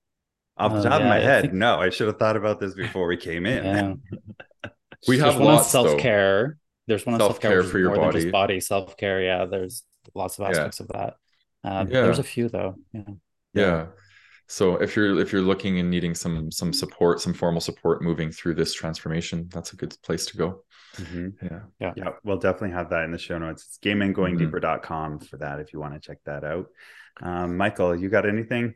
A: off the uh, top yeah, of my head, think... no. I should have thought about this before we came in.
C: Yeah. *laughs* we have one on self care. There's one on self care for your body. body self care. Yeah, there's lots of aspects yeah. of that. Uh, yeah. There's a few though. Yeah.
B: Yeah. So if you're if you're looking and needing some some support, some formal support moving through this transformation, that's a good place to go.
A: Mm-hmm. Yeah. Yeah. Yeah. We'll definitely have that in the show notes. It's gaymengoingdeeper.com for that if you want to check that out. Um, Michael, you got anything?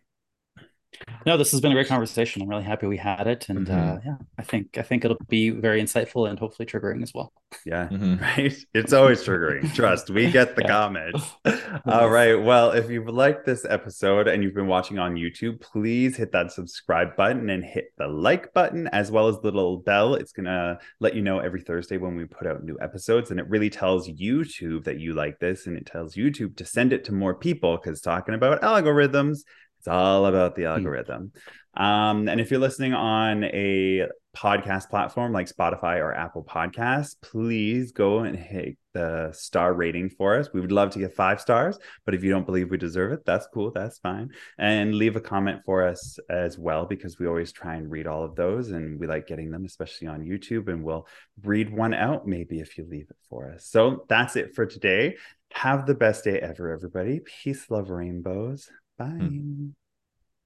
C: No this has been a great conversation. I'm really happy we had it and mm-hmm. uh, yeah i think i think it'll be very insightful and hopefully triggering as well.
A: Yeah. Mm-hmm. *laughs* right? It's always triggering. Trust we *laughs* get the yeah. comments. *laughs* All right. Well if you've liked this episode and you've been watching on youtube please hit that subscribe button and hit the like button as well as the little bell. It's gonna let you know every thursday when we put out new episodes and it really tells youtube that you like this and it tells youtube to send it to more people because talking about algorithms it's all about the hmm. algorithm. Um, and if you're listening on a podcast platform like Spotify or Apple Podcasts, please go and hit the star rating for us. We would love to get five stars, but if you don't believe we deserve it, that's cool. That's fine. And leave a comment for us as well, because we always try and read all of those and we like getting them, especially on YouTube. And we'll read one out maybe if you leave it for us. So that's it for today. Have the best day ever, everybody. Peace, love, rainbows. Bye. Mm.